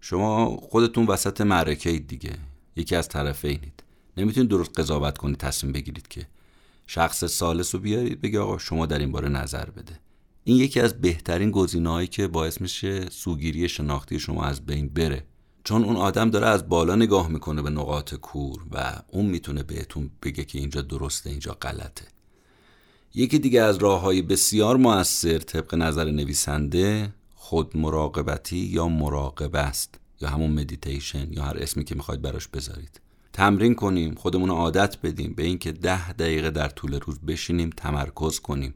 A: شما خودتون وسط معرکه دیگه. یکی از طرفینید نمی‌تونید درست قضاوت کنید تصمیم بگیرید که شخص سالس رو بیارید بگی آقا شما در این باره نظر بده. این یکی از بهترین گزینه‌هایی که باعث میشه سوگیری شناختی شما از بین بره. چون اون آدم داره از بالا نگاه می‌کنه به نقاط کور و اون می‌تونه بهتون بگه که اینجا درسته اینجا غلطه. یکی دیگه از راه های بسیار موثر طبق نظر نویسنده خود مراقبتی یا مراقبه است یا همون مدیتیشن یا هر اسمی که می‌خواید براش بذارید. تمرین کنیم خودمون عادت بدیم به اینکه ده دقیقه در طول روز بشینیم تمرکز کنیم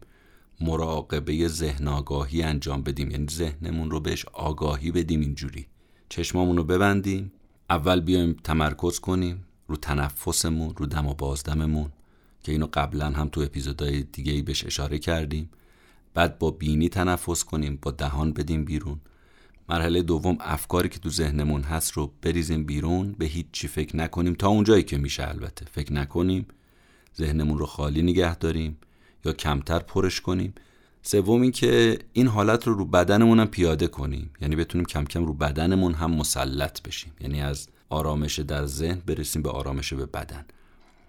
A: مراقبه ذهن آگاهی انجام بدیم. یعنی ذهنمون رو بهش آگاهی بدیم اینجوری. چشمامون رو ببندیم. اول بیایم تمرکز کنیم رو تنفسمون رو دم و بازدممون که اینو قبلا هم تو اپیزودهای دیگه ای بهش اشاره کردیم. بعد با بینی تنفس کنیم با دهان بدیم بیرون. مرحله دوم افکاری که تو ذهنمون هست رو بریزیم بیرون به هیچ چی فکر نکنیم. تا اونجایی که میشه البته. فکر نکنیم. ذهنمون رو خالی نگه داریم یا کمتر پرش کنیم. سوم این که این حالت رو رو بدنمون هم پیاده کنیم. یعنی بتونیم کم کم رو بدنمون هم مسلط بشیم. یعنی از آرامش در ذهن برسیم به آرامش به بدن.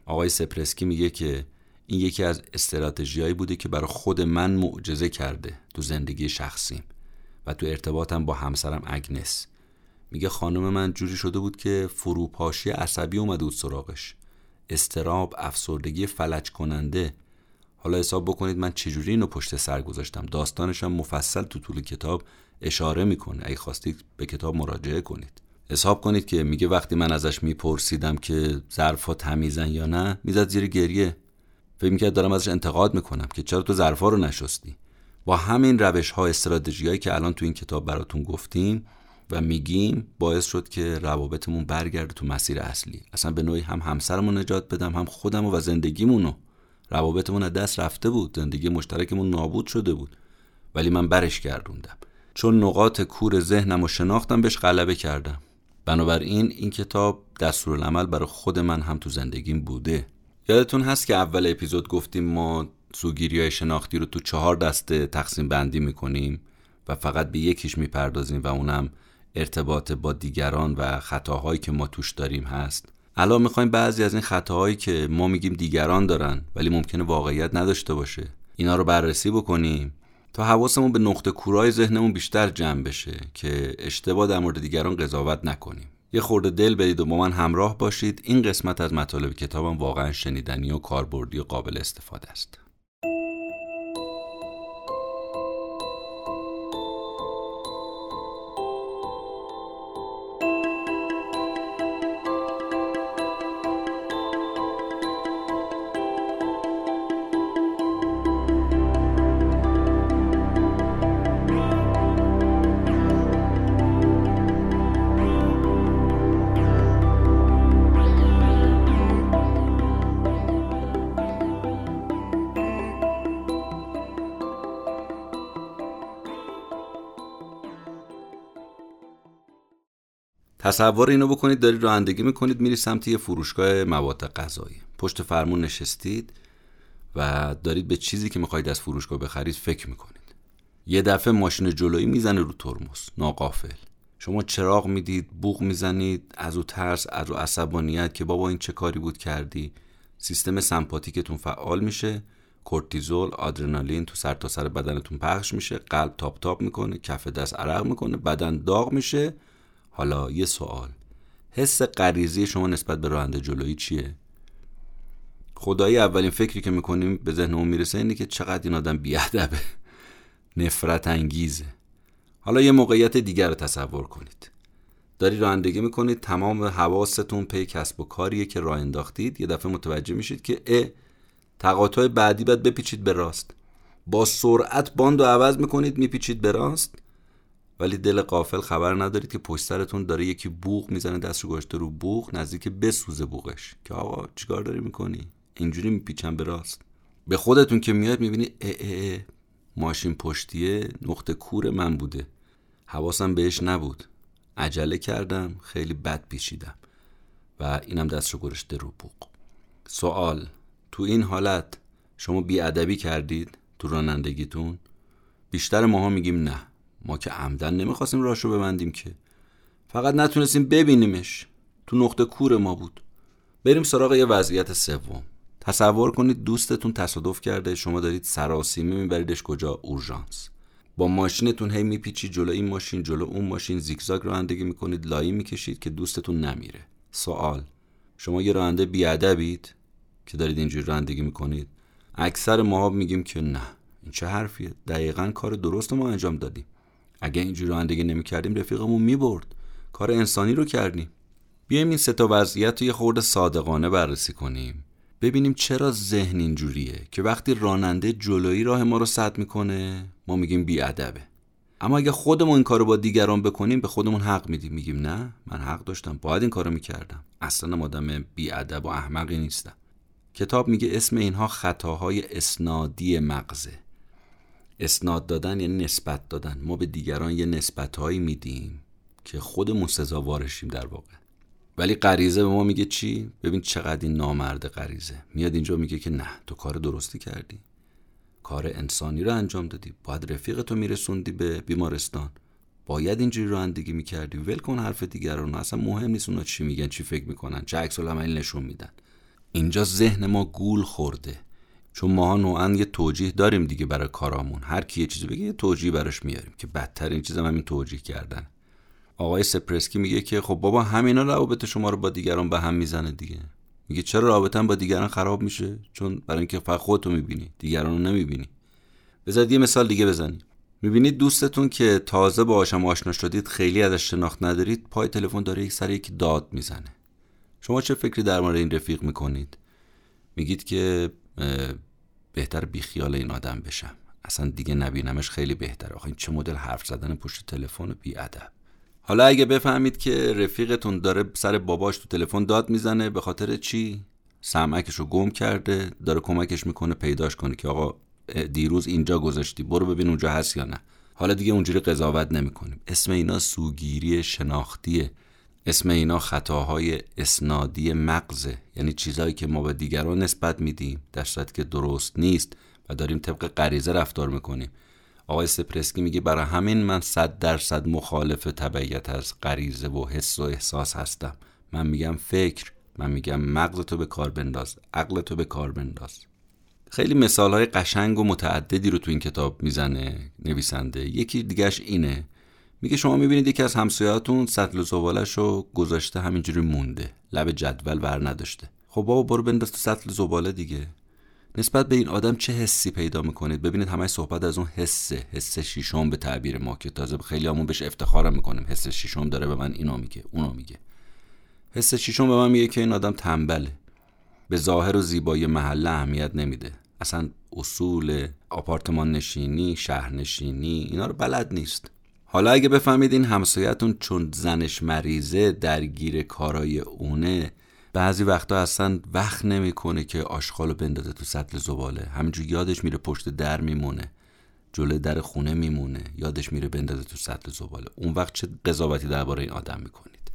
A: آقای سپرسکی میگه که این یکی از استراتژیایی بوده که برای خود من معجزه کرده تو زندگی شخصیم و تو ارتباطم با همسرم اگنس. میگه خانم من جوری شده بود که فروپاشی عصبی اومده بود سراغش. استراب افسردگی فلج کننده حالا حساب بکنید من چجوری اینو پشت سر گذاشتم. داستانش هم مفصل تو طول کتاب اشاره می‌کنه. اگه خواستید به کتاب مراجعه کنید. حساب کنید که میگه وقتی من ازش میپرسیدم که ظرفا تمیزن یا نه می‌زد زیر گریه. فکر می‌کرد دارم ازش انتقاد می‌کنم که چرا تو ظرفا رو نشستی؟ با همین روش ها استراتژی که الان تو این کتاب براتون گفتیم و میگیم باعث شد که روابطمون برگرده تو مسیر اصلی. اصلا به نوعی هم همسرمون نجات بدم هم خودم و زندگیمونو روابطمون از دست رفته بود. زندگی مشترکمون نابود شده بود. ولی من برش گردوندم. چون نقاط کور ذهنم و شناختم بهش غلبه کردم. بنابراین این کتاب دستورالعمل برای خود من هم تو زندگیم بوده. یادتون هست که اول اپیزود گفتیم ما سوگیری های شناختی رو تو چهار دسته تقسیم بندی می‌کنیم و فقط به یکیش می‌پردازیم و اونم ارتباط با دیگران و خطاهایی که ما توش داریم هست. الان می‌خوایم بعضی از این خطاهایی که ما میگیم دیگران دارن ولی ممکنه واقعیت نداشته باشه اینا رو بررسی بکنیم تا حواسمون به نقطه کورای ذهنمون بیشتر جمع بشه که اشتباه در مورد دیگران قضاوت نکنیم. یه خورده دل بدید و با من همراه باشید. این قسمت از مطالب کتابم واقعا شنیدنی و کاربردی و قابل استفاده است. تصور اینو بکنید دارید رانندگی می‌کنید میری سمت یه فروشگاه مواد غذایی. پشت فرمون نشستید و دارید به چیزی که می‌خواید از فروشگاه بخرید فکر می‌کنید. یه دفعه ماشین جلویی می‌زنه رو ترمز ناقافل. شما چراغ می‌دید بوغ می‌زنید از او ترس از او عصبانیت که بابا این چه کاری بود کردی؟ سیستم سمپاتیکتون فعال میشه کورتیزول آدرنالین تو سرتاسر سر بدنتون پخش میشه قلب تاپ تاپ می‌کنه کف دست عرق می‌کنه بدن داغ میشه. حالا یه سوال. حس غریزی شما نسبت به راننده جلویی چیه؟ خدایی اولین فکری که می‌کنیم به ذهنمون می‌رسه اینه که چقدر این آدم بیادبه. نفرت انگیزه. حالا یه موقعیت دیگر رو تصور کنید. داری رانندگی می‌کنید تمام حواستون پی کسب و کاریه که راه انداختید. یه دفعه متوجه میشید که ا تقاطع بعدی باید بپیچید به راست. با سرعت باند و عوض می‌کنید میپیچید به راست. ولی دل قافل خبر ندارید که پشت سرتون داره یکی بوغ می‌زنه دست رو گشته رو بوغ نزدیک بسوزه بوغش. که آقا چیکار داری می‌کنی؟ اینجوری میپیچم به راست. به خودتون که میاد می‌بینی اه اه اه ماشین پشتیه نقطه کور من بوده. حواسم بهش نبود. عجله کردم خیلی بد پیچیدم و اینم دست رو گرشته رو بوغ. سوال تو این حالت شما بیادبی کردید تو رانندگیتون؟ بیشتر ماها میگیم نه. ما که عمدن نمی‌خواستیم راشو ببندیم که. فقط نتونستیم ببینیمش. تو نقطه کور ما بود. بریم سراغ یه وضعیت سوم. تصور کنید دوستتون تصادف کرده شما دارید سراسیمه میبریدش کجا؟ اورژانس. با ماشینتون هی میپیچید جلو این ماشین جلو اون ماشین. زیگزاگ رانندگی می‌کنید لایی می‌کشید که دوستتون نمیره. سوال شما یه راننده بیادبید که دارید اینجوری رانندگی می‌کنید؟ اکثر ما میگیم که نه. این چه حرفیه؟ دقیقا کار درست ما انجام دادیم. اگه اینجوری رانندگی نمی‌کردیم رفیقمون می‌برد. کار انسانی رو کردیم. بیایم این سه تا وضعیت رو یه خورده صادقانه بررسی کنیم. ببینیم چرا ذهن اینجوریه که وقتی راننده جلویی راه ما رو سد می‌کنه ما میگیم بیادبه. اما اگه خودمون این کارو با دیگران بکنیم به خودمون حق میدیم. میگیم نه من حق داشتم. باید این کارو می‌کردم. اصلا آدم بیادب و احمقی نیستم. کتاب میگه اسم اینها خطاهای اسنادی مغزه. اسناد دادن یعنی نسبت دادن. ما به دیگران یه نسبت هایی میدیم که خودمون سزاوارشیم در واقع. ولی غریزه به ما میگه چی؟ ببین چقدر این نامرد غریزه. میاد اینجا میگه که نه تو کار درستی کردی. کار انسانی رو انجام دادی. باید رفیق تو میرسوندی به بیمارستان. باید اینجوری رانندگی می‌کردی. ول کن حرف دیگران اصلا مهم نیست اونا چی میگن چی فکر می‌کنن. چه عکس نشون میدن. اینجا ذهن ما گول خورده. چون ما نوعا یه توجیه داریم دیگه برای کارامون. هر کی یه چیزی بگه یه توجیه براش میاریم که بدتر این چیز هم همین توجیه کردن. آقای سپرسکی میگه که خب بابا همینا روابط شما رو با دیگران به هم می‌زنه دیگه. میگه چرا رابطه با دیگران خراب میشه؟ چون برای اینکه فقط خودتو می‌بینی دیگران رو نمی‌بینی. بذارید یه مثال دیگه بزنیم. می‌بینید دوستتون که تازه باهاشم آشنا شدید خیلی ازش شناخت ندارید پای تلفن داره یک سر یکی داد می‌زنه. شما چه فکری در مورد این رفیق می‌کنید؟ میگید که بهتر بیخیال این آدم بشم. اصلا دیگه نبینمش خیلی بهتره. آخه این چه مدل حرف زدن پشت تلفن بی ادب. حالا اگه بفهمید که رفیقتون داره سر باباش تو تلفن داد می‌زنه به خاطر چی؟ سمعکش رو گم کرده داره کمکش می‌کنه پیداش کنه که آقا دیروز اینجا گذاشتی برو ببین اونجا هست یا نه. حالا دیگه اونجوری قضاوت نمی‌کنیم. اسم اینا سوگیری شناختیه. اسم اینا خطاهای اسنادی مغزه. یعنی چیزهایی که ما به دیگران نسبت میدیم در صورتی که درست نیست و داریم طبق غریزه رفتار می‌کنیم. آقای سپرسکی میگه برای همین من صد درصد مخالف تبعیت از غریزه و حس و احساس هستم. من میگم فکر من میگم مغزتو به کار بنداز عقلتو به کار بنداز. خیلی مثال های قشنگ و متعددی رو تو این کتاب می‌زنه نویسنده. یکی دیگهش اینه میگه شما می‌بینید یکی از همسایهاتون سطل زبالش گذاشته همینجوری مونده. لب جدول ور نداشته. خب بابا برو بنداز تو سطل زباله دیگه. نسبت به این آدم چه حسی پیدا می‌کنید؟ ببینید همه صحبت از اون حسه حس شیشم به تعبیر ما که تازه خیلی همون بهش افتخارم می‌کنیم. حس شیشم داره به من اینو میگه اونو میگه. حس شیشم به من میگه که این آدم تنبله. به ظاهر و زیبایی محله اهمیت نمیده. اصلا اصول آپارتمان نشینی شهر نشینی اینا رو بلد نیست. حالا اگه بفهمید این همسایتون چون زنش مریضه درگیر کارای اونه بعضی وقتا اصلا وقت نمی‌کنه که آشغالو بندازه تو سطل زباله. همینجور یادش میره پشت در میمونه. جلوی در خونه میمونه. یادش میره بندازه تو سطل زباله. اون وقت چه قضاوتی درباره این آدم می‌کنید؟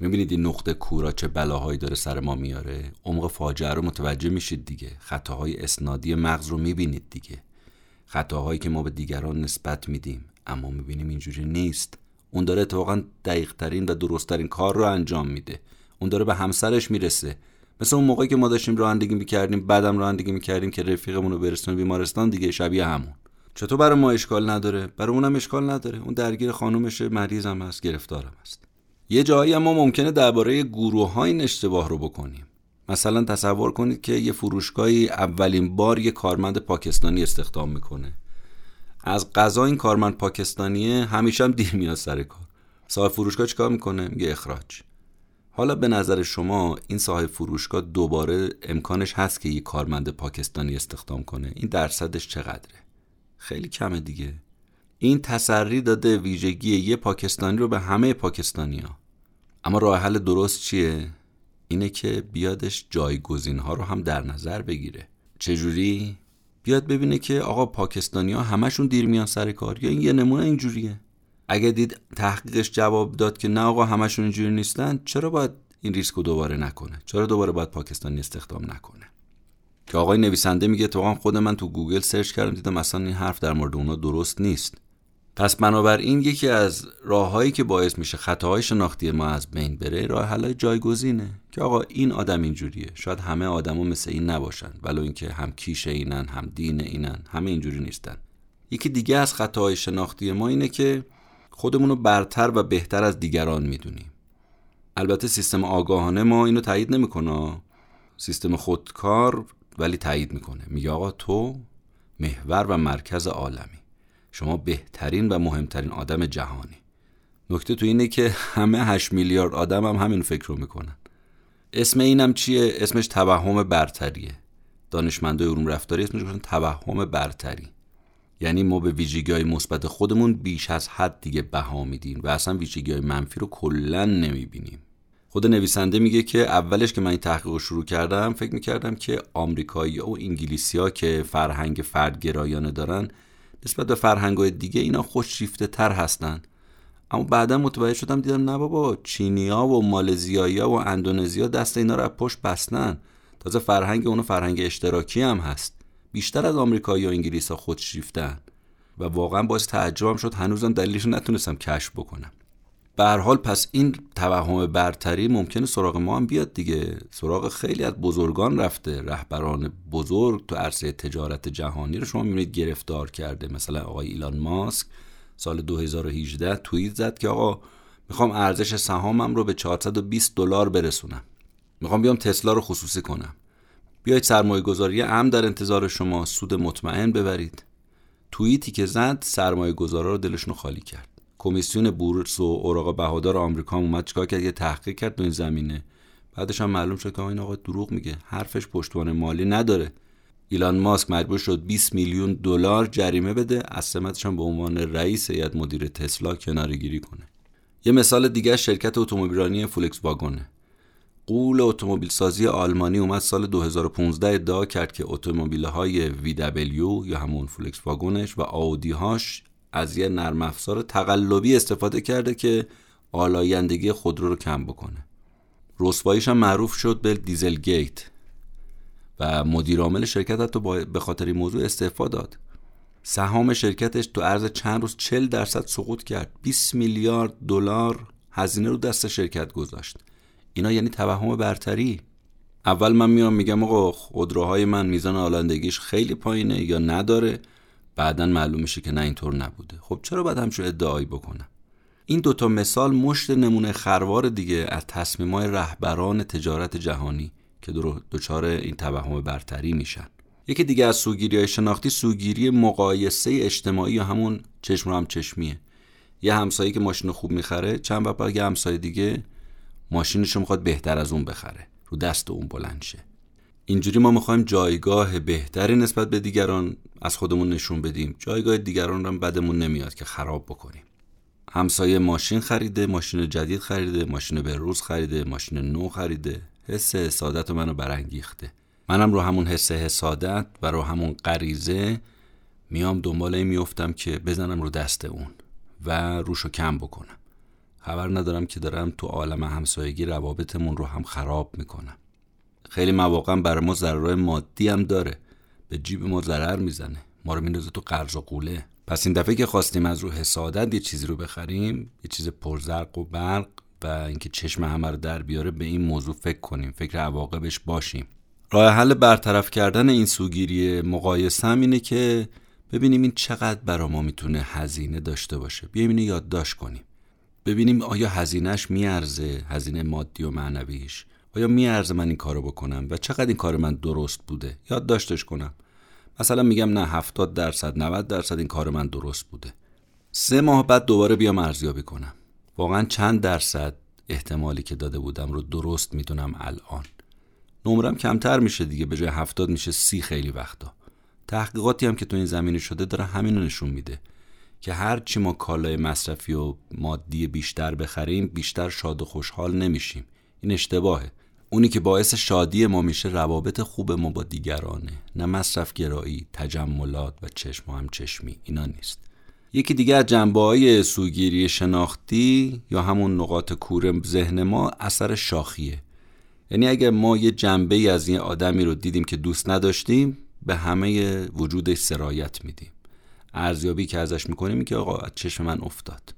A: می‌بینید این نقطه کورا چه بلاهایی داره سر ما میاره؟ عمق فاجعه رو متوجه میشید دیگه. خطاهای اسنادی مغز رو می‌بینید دیگه. خطاهایی که ما به دیگران نسبت میدیم. اما می‌بینیم اینجوری نیست. اون داره اتفاقا دقیق ترین و درست ترین کار رو انجام میده. اون داره به همسرش می‌رسه. مثل اون موقعی که ما داشتیم رانندگی می‌کردیم بعدم رانندگی می‌کردیم که رفیقمون رو برسونه بیمارستان دیگه شبیه همون. چطور برای ما اشکال نداره؟ برای اونم اشکال نداره. اون درگیر خانومشه مریضم هست گرفتارم هست یه جایی ما ممکنه درباره گروه های این اشتباه رو بکنیم. مثلا تصور کنید که یه فروشگاهی اولین بار یه کارمند پاکستانی استخدام می‌کنه. از قضا این کارمند پاکستانیه همیشه هم دیر میاد سر کار. صاحب فروشگاه چیکار می‌کنه؟ میگه اخراج. حالا به نظر شما این صاحب فروشگاه دوباره امکانش هست که یه کارمند پاکستانی استخدام کنه؟ این درصدش چقدره؟ خیلی کمه دیگه. این تسری داده ویژگی یه پاکستانی رو به همه پاکستانیا اما راه حل درست چیه؟ اینه که بیادش جایگزین ها رو هم در نظر بگیره. چجوری؟ بیاد ببینه که آقا پاکستانی ها همشون دیر میان سر کار. یا این یه نمونه اینجوریه. اگه دید تحقیقش جواب داد که نه آقا همشون اینجوری نیستن چرا باید این ریسک دوباره نکنه؟ چرا دوباره باید پاکستانی استخدام نکنه؟ که آقای نویسنده میگه تو خود من تو گوگل سرچ کردم دیدم اصلا این حرف در مورد اونا درست نیست. پس بنابراین یکی از راههایی که باعث میشه خطاهای شناختی ما از بین بره راه حل جایگزینه که آقا این آدم اینجوریه. شاید همه آدما مثل این نباشن ولو اینکه هم کیش اینن هم دین اینن همه اینجوری نیستن. یکی دیگه از خطاهای شناختی ما اینه که خودمون رو برتر و بهتر از دیگران می‌دونیم. البته سیستم آگاهانه ما اینو تایید نمی‌کنه. سیستم خودکار ولی تایید می‌کنه. میگه آقا تو محور و مرکز عالمی. شما بهترین و مهمترین آدم جهانی. نکته تو اینه که همه 8 میلیارد آدم هم همین فکر رو می‌کنن. اسم اینم چیه؟ اسمش توهم برتریه. دانشمندای علوم رفتاری اسمش گفتن توهم برتری. یعنی ما به ویژگی های مثبت خودمون بیش از حد دیگه بها میدیم و اصلا ویژگی های منفی رو کلا نمی‌بینیم. خود نویسنده میگه که اولش که من این تحقیق رو شروع کردم فکر می‌کردم که آمریکایی و انگلیسی ها که فرهنگ فردگرایانه دارن نسبت به فرهنگ های دیگه اینا خوششیفته تر هستن. اما بعدا متوجه شدم دیدم نه بابا چینیا و مالزیایی و اندونزیا دست اینا رو پشت بستن. تازه فرهنگ اونو فرهنگ اشتراکی هم هست. بیشتر از آمریکایی و انگلیس ها و واقعا باعث تعجبم شد هنوزم دلیلش نتونستم کشف بکنم. به حال پس این توهم برتری ممکنه سراغ ما هم بیاد دیگه. سراغ خیلی از بزرگان رفته رهبران بزرگ تو عرصه تجارت جهانی رو شما می‌بینید گرفتار کرده. مثلا آقای ایلان ماسک سال 2018 توییت زد که آقا می‌خوام ارزش سهامم رو به 420 دلار برسونم. می‌خوام بیام تسلا رو خصوصی کنم. بیاید سرمایه گذاری هم در انتظار شما. سود مطمئن ببرید. توییتی که زد سرمایه گذارا رو دلشون خالی کرد. کمیسیون بورس و اوراق بهادار آمریکا هم اومد چیکار کرد؟ یه تحقیق کرد تو این زمینه. بعدش هم معلوم شد که این آقا دروغ میگه. حرفش پشتوانه مالی نداره. ایلان ماسک مجبور شد 20 میلیون دلار جریمه بده. از سمتش هم به عنوان رئیس هیئت مدیر تسلا کنارگیری کنه. یه مثال دیگه شرکت اتومبیلرانی فولکس واگنه. غول اتومبیل سازی آلمانی اومد سال 2015 ادعا کرد که اتومبیل های VW یا همون فولکس واگنش و آئودی هاش از یه نرم افزار تقلبی استفاده کرده که آلایندگی خودرو رو کم بکنه. رسواییش هم معروف شد به دیزل گیت و مدیر عامل شرکت حتی به خاطر این موضوع استعفا داد. سهام شرکتش تو عرض چند روز 40 درصد سقوط کرد. 20 میلیارد دلار هزینه رو دست شرکت گذاشت. اینا یعنی توهم برتری. اول من میام میگم آقا خودروهای من میزان آلندگیش خیلی پایینه یا نداره؟ بعدا معلوم میشه که نه اینطور نبوده. خب چرا باید همچون ادعایی بکنم؟ این دوتا مثال مشت نمونه خروار دیگه از تصمیمای رهبران تجارت جهانی که دچار این توهم برتری میشن. یکی دیگه از سوگیری های شناختی سوگیری مقایسه اجتماعی یا همون چشم رو هم چشمیه. یه همسایه که ماشین خوب می‌خره چند وقت یه همسایه دیگه ماشینش رو می‌خواد بهتر از اون بخره. رو دست اون بلند شه. اینجوری ما می‌خوایم جایگاه بهتری نسبت به دیگران از خودمون نشون بدیم. جایگاه دیگران رو بدمون نمیاد که خراب بکنیم. همسایه ماشین خریده ماشین جدید خریده ماشین به روز خریده ماشین نو خریده. حس حسادت منو برانگیخته. منم رو همون حس حسادت و رو همون غریزه میام دنبال این میفتم که بزنم رو دست اون و روشو کم بکنم. خبر ندارم که دارم تو عالم همسایگی روابطمون رو هم خراب می‌کنم. خیلی مواقع برای ما ضررهای مادی هم داره. به جیب ما ضرر می‌زنه. ما رو میندازه تو قرض و قوله. پس این دفعه که خواستیم از رو حسادت یه چیزی رو بخریم یه چیز پرزرق و برق و اینکه چشم همه رو در بیاره به این موضوع فکر کنیم. فکر عواقبش باشیم. راه حل برطرف کردن این سوگیری مقایسه هم اینه که ببینیم این چقدر برا ما می‌تونه هزینه داشته باشه. بیایم اینو یادداشت کنیم. ببینیم آیا هزینهش میارزه هزینه مادی و معنویش. آیا میارزه من این کارو بکنم و چقدر این کار من درست بوده؟ یادداشتش کنم. مثلا میگم نه 70 درصد 90 درصد این کار من درست بوده. سه ماه بعد دوباره بیام ارزیابی کنم. واقعا چند درصد احتمالی که داده بودم رو درست می‌دونم الان. نمرم کمتر میشه دیگه به جای هفتاد میشه سی خیلی وقتا. تحقیقاتی هم که تو این زمینه شده داره همین نشون میده که هر چی ما کالای مصرفی و مادی بیشتر بخریم بیشتر شاد و خوشحال نمیشیم. این اشتباهه. اونی که باعث شادی ما میشه روابط خوب ما با دیگرانه. نه مصرف گرایی تجملات و چشم و هم چشمی اینا نیست. یکی دیگه از جنبه های سوگیری شناختی یا همون نقاط کور ذهن ما اثر شاخیه. یعنی اگر ما یه جنبه ای از این آدمی رو دیدیم که دوست نداشتیم به همه وجودش سرایت میدیم. ارزیابی که ازش می‌کنیم که آقا از چشم من افتاد.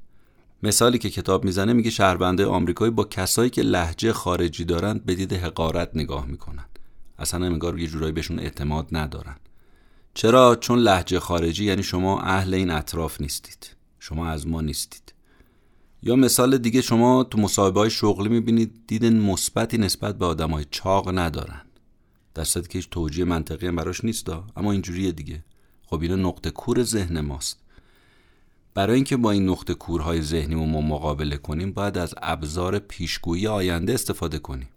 A: مثالی که کتاب می‌زنه میگه شهرونده آمریکایی با کسایی که لحجه خارجی دارن به دید حقارت نگاه می‌کنن. اصلا انگار یه جورایی بهشون اعتماد ندارن. چرا؟ چون لحجه خارجی یعنی شما اهل این اطراف نیستید. شما از ما نیستید. یا مثال دیگه شما تو مصاحبه های شغلی می‌بینید دید مثبتی نسبت به آدم های چاق ندارن. در که هیچ توجیه منطقی هم براش نیست اما اینجوریه دیگه. خب اینا نقطه کور ذهن ماست. برای اینکه با این نقطه کورهای ذهنی ما مقابله کنیم باید از ابزار پیشگویی آینده استفاده کنیم.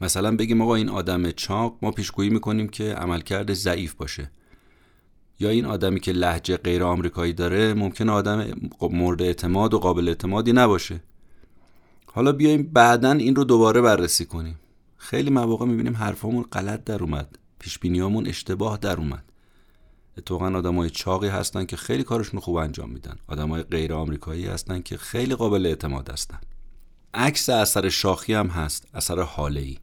A: مثلا بگیم آقا این آدم چاق ما پیشگویی می‌کنیم که عملکرد ضعیف باشه. یا این آدمی که لحجه غیر آمریکایی داره ممکن آدم مورد اعتماد و قابل اعتمادی نباشه. حالا بیایم بعدا این رو دوباره بررسی کنیم. خیلی مواقع می‌بینیم حرفامون غلط در اومد پیش اشتباه در اومد. اتفاقا آدمای چاقی هستن که خیلی کارشون خوب انجام میدن. آدمای غیر آمریکایی هستن که خیلی قابل اعتماد هستن. عکس اثر شاخی هم هست اثر حاله ای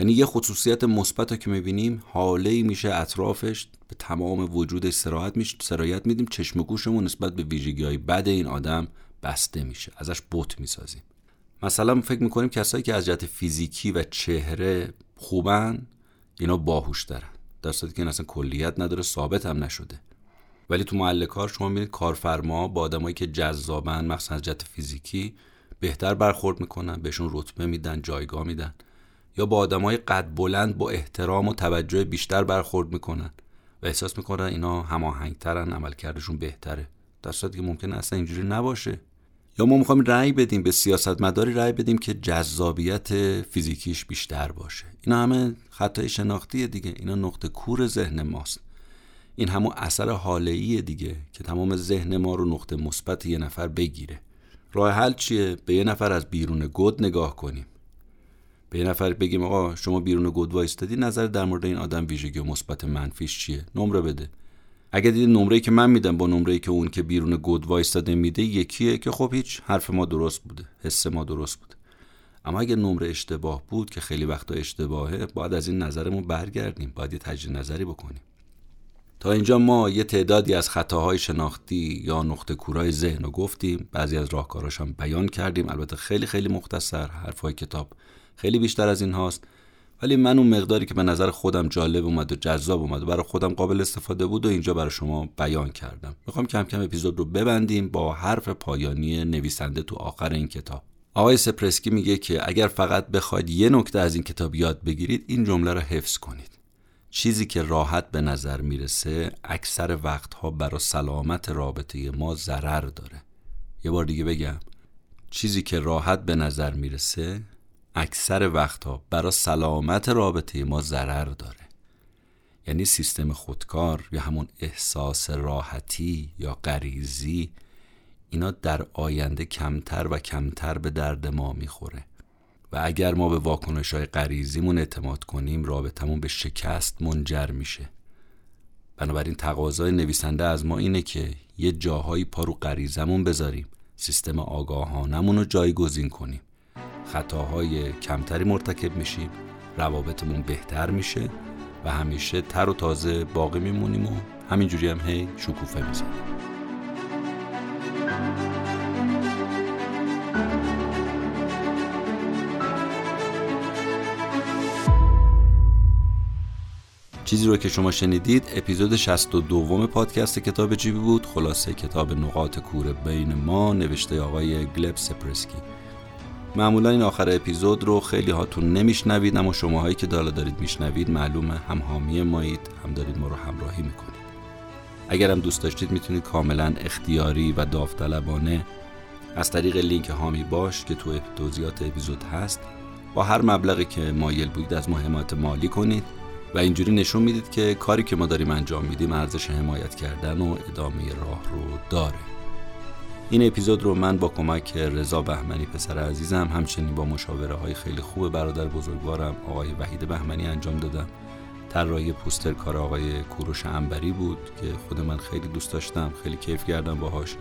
A: یعنی یه خصوصیت مثبت که می‌بینیم حاله میشه اطرافش به تمام وجودش سراحت میشه سرایت میدیم چشم گوشمون نسبت به ویژگی های بد این آدم بسته میشه. ازش بوت می‌سازیم. مثلا فکر می‌کنیم کسایی که از جهت فیزیکی و چهره خوبن اینا باهوش دارن در صورتی که این اصلا کلیت نداره ثابت هم نشده. ولی تو محل کار شما می‌بینید کارفرما با آدمایی که جذابن از جهت فیزیکی بهتر برخورد می‌کنن بهشون رتبه میدن جایگاه میدن. یا با آدمای قد بلند با احترام و توجه بیشتر برخورد می‌کنن و احساس می‌کنن اینا هماهنگترن عملکردشون بهتره. در صورتی که ممکن اصلا اینجوری نباشه. ما می‌خوایم رأی بدیم به سیاستمداری رأی بدیم که جذابیت فیزیکیش بیشتر باشه. اینا همه خطای شناختی دیگه. اینا نقطه کور ذهن ماست. این همون اثر حاله دیگه که تمام ذهن ما رو نقطه مثبت یه نفر بگیره. راه حل چیه؟ به یه نفر از بیرون گود نگاه کنیم. به یه نفر بگیم آقا شما بیرون گود وایستادی نظر در مورد این آدم ویژگی مثبت منفیش چیه؟ نمره بده. اگه دیدی نمره که من میدم با نمره که اون که بیرون گود وایستاده میده یکیه که خب هیچ حرف ما درست بوده حس ما درست بوده. اما اگه نمره اشتباه بود که خیلی وقتا اشتباهه باید از این نظرمون برگردیم باید یه تجدید نظری بکنیم. تا اینجا ما یه تعدادی از خطاهای شناختی یا نقطه کورای ذهن رو گفتیم. بعضی از راهکاراش هم بیان کردیم. البته خیلی خیلی مختصر حرفهای کتاب خیلی بیشتر از این هاست. ولی من اون مقداری که به نظر خودم جالب اومد و جذاب اومد و برای خودم قابل استفاده بود و اینجا برای شما بیان کردم. می‌خوام کم کم اپیزود رو ببندیم با حرف پایانی نویسنده تو آخر این کتاب. آقای سپرسکی میگه که اگر فقط بخواید یه نکته از این کتاب یاد بگیرید این جمله رو حفظ کنید. چیزی که راحت به نظر می‌رسه اکثر وقتها برای سلامت رابطه ما ضرر داره. یه بار دیگه بگم. چیزی که راحت به نظر می‌رسه اکثر وقتها برای سلامت رابطه ما ضرر داره. یعنی سیستم خودکار یا همون احساس راحتی یا غریزی اینا در آینده کمتر و کمتر به درد ما می‌خوره. و اگر ما به واکنش های غریزیمون اعتماد کنیم رابطمون به شکست منجر میشه. بنابراین تقاضای نویسنده از ما اینه که یه جاهایی پا رو غریزمون بذاریم سیستم آگاهانمون رو جایگزین کنیم. خطاهای کمتری مرتکب میشیم روابطمون بهتر میشه و همیشه تر و تازه باقی میمونیم و همینجوری هم هی شکوفه می‌زنیم. چیزی رو که شما شنیدید اپیزود 62 پادکست کتاب جیبی بود. خلاصه کتاب نقاط کور بین ما نوشته آقای گلب سپرسکی. معمولا این آخر اپیزود رو خیلی هاتون نمیشنوید اما شماهایی که دالا دارید میشنوید معلومه هم حامی مایید هم دارید ما رو همراهی می‌کنید. اگر هم دوست داشتید می‌تونید کاملا اختیاری و داوطلبانه از طریق لینک هامی باش که تو توضیحات اپیزود هست با هر مبلغی که مایل بودید از ما حمایت مالی کنید و اینجوری نشون می‌دید که کاری که ما داریم انجام میدیم ارزش حمایت کردن و ادامه راه رو داره. این اپیزود رو من با کمک رضا بهمنی پسر عزیزم همچنین با مشاوره های خیلی خوب برادر بزرگوارم آقای وحید بهمنی انجام دادم. طراحی پوستر کار آقای کوروش انبری بود که خود من خیلی دوست داشتم خیلی کیف کردم باهاش.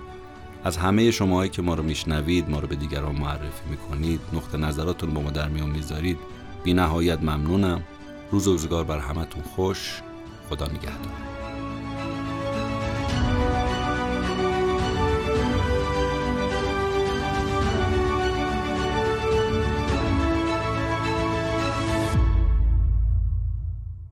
A: از همه شماهایی که ما رو میشنوید ما رو به دیگران معرفی می‌کنید نقطه نظراتتون با ما در میون می‌ذارید بی نهایت ممنونم. روز و روزگار بر همتون خوش. خدا نگهدار.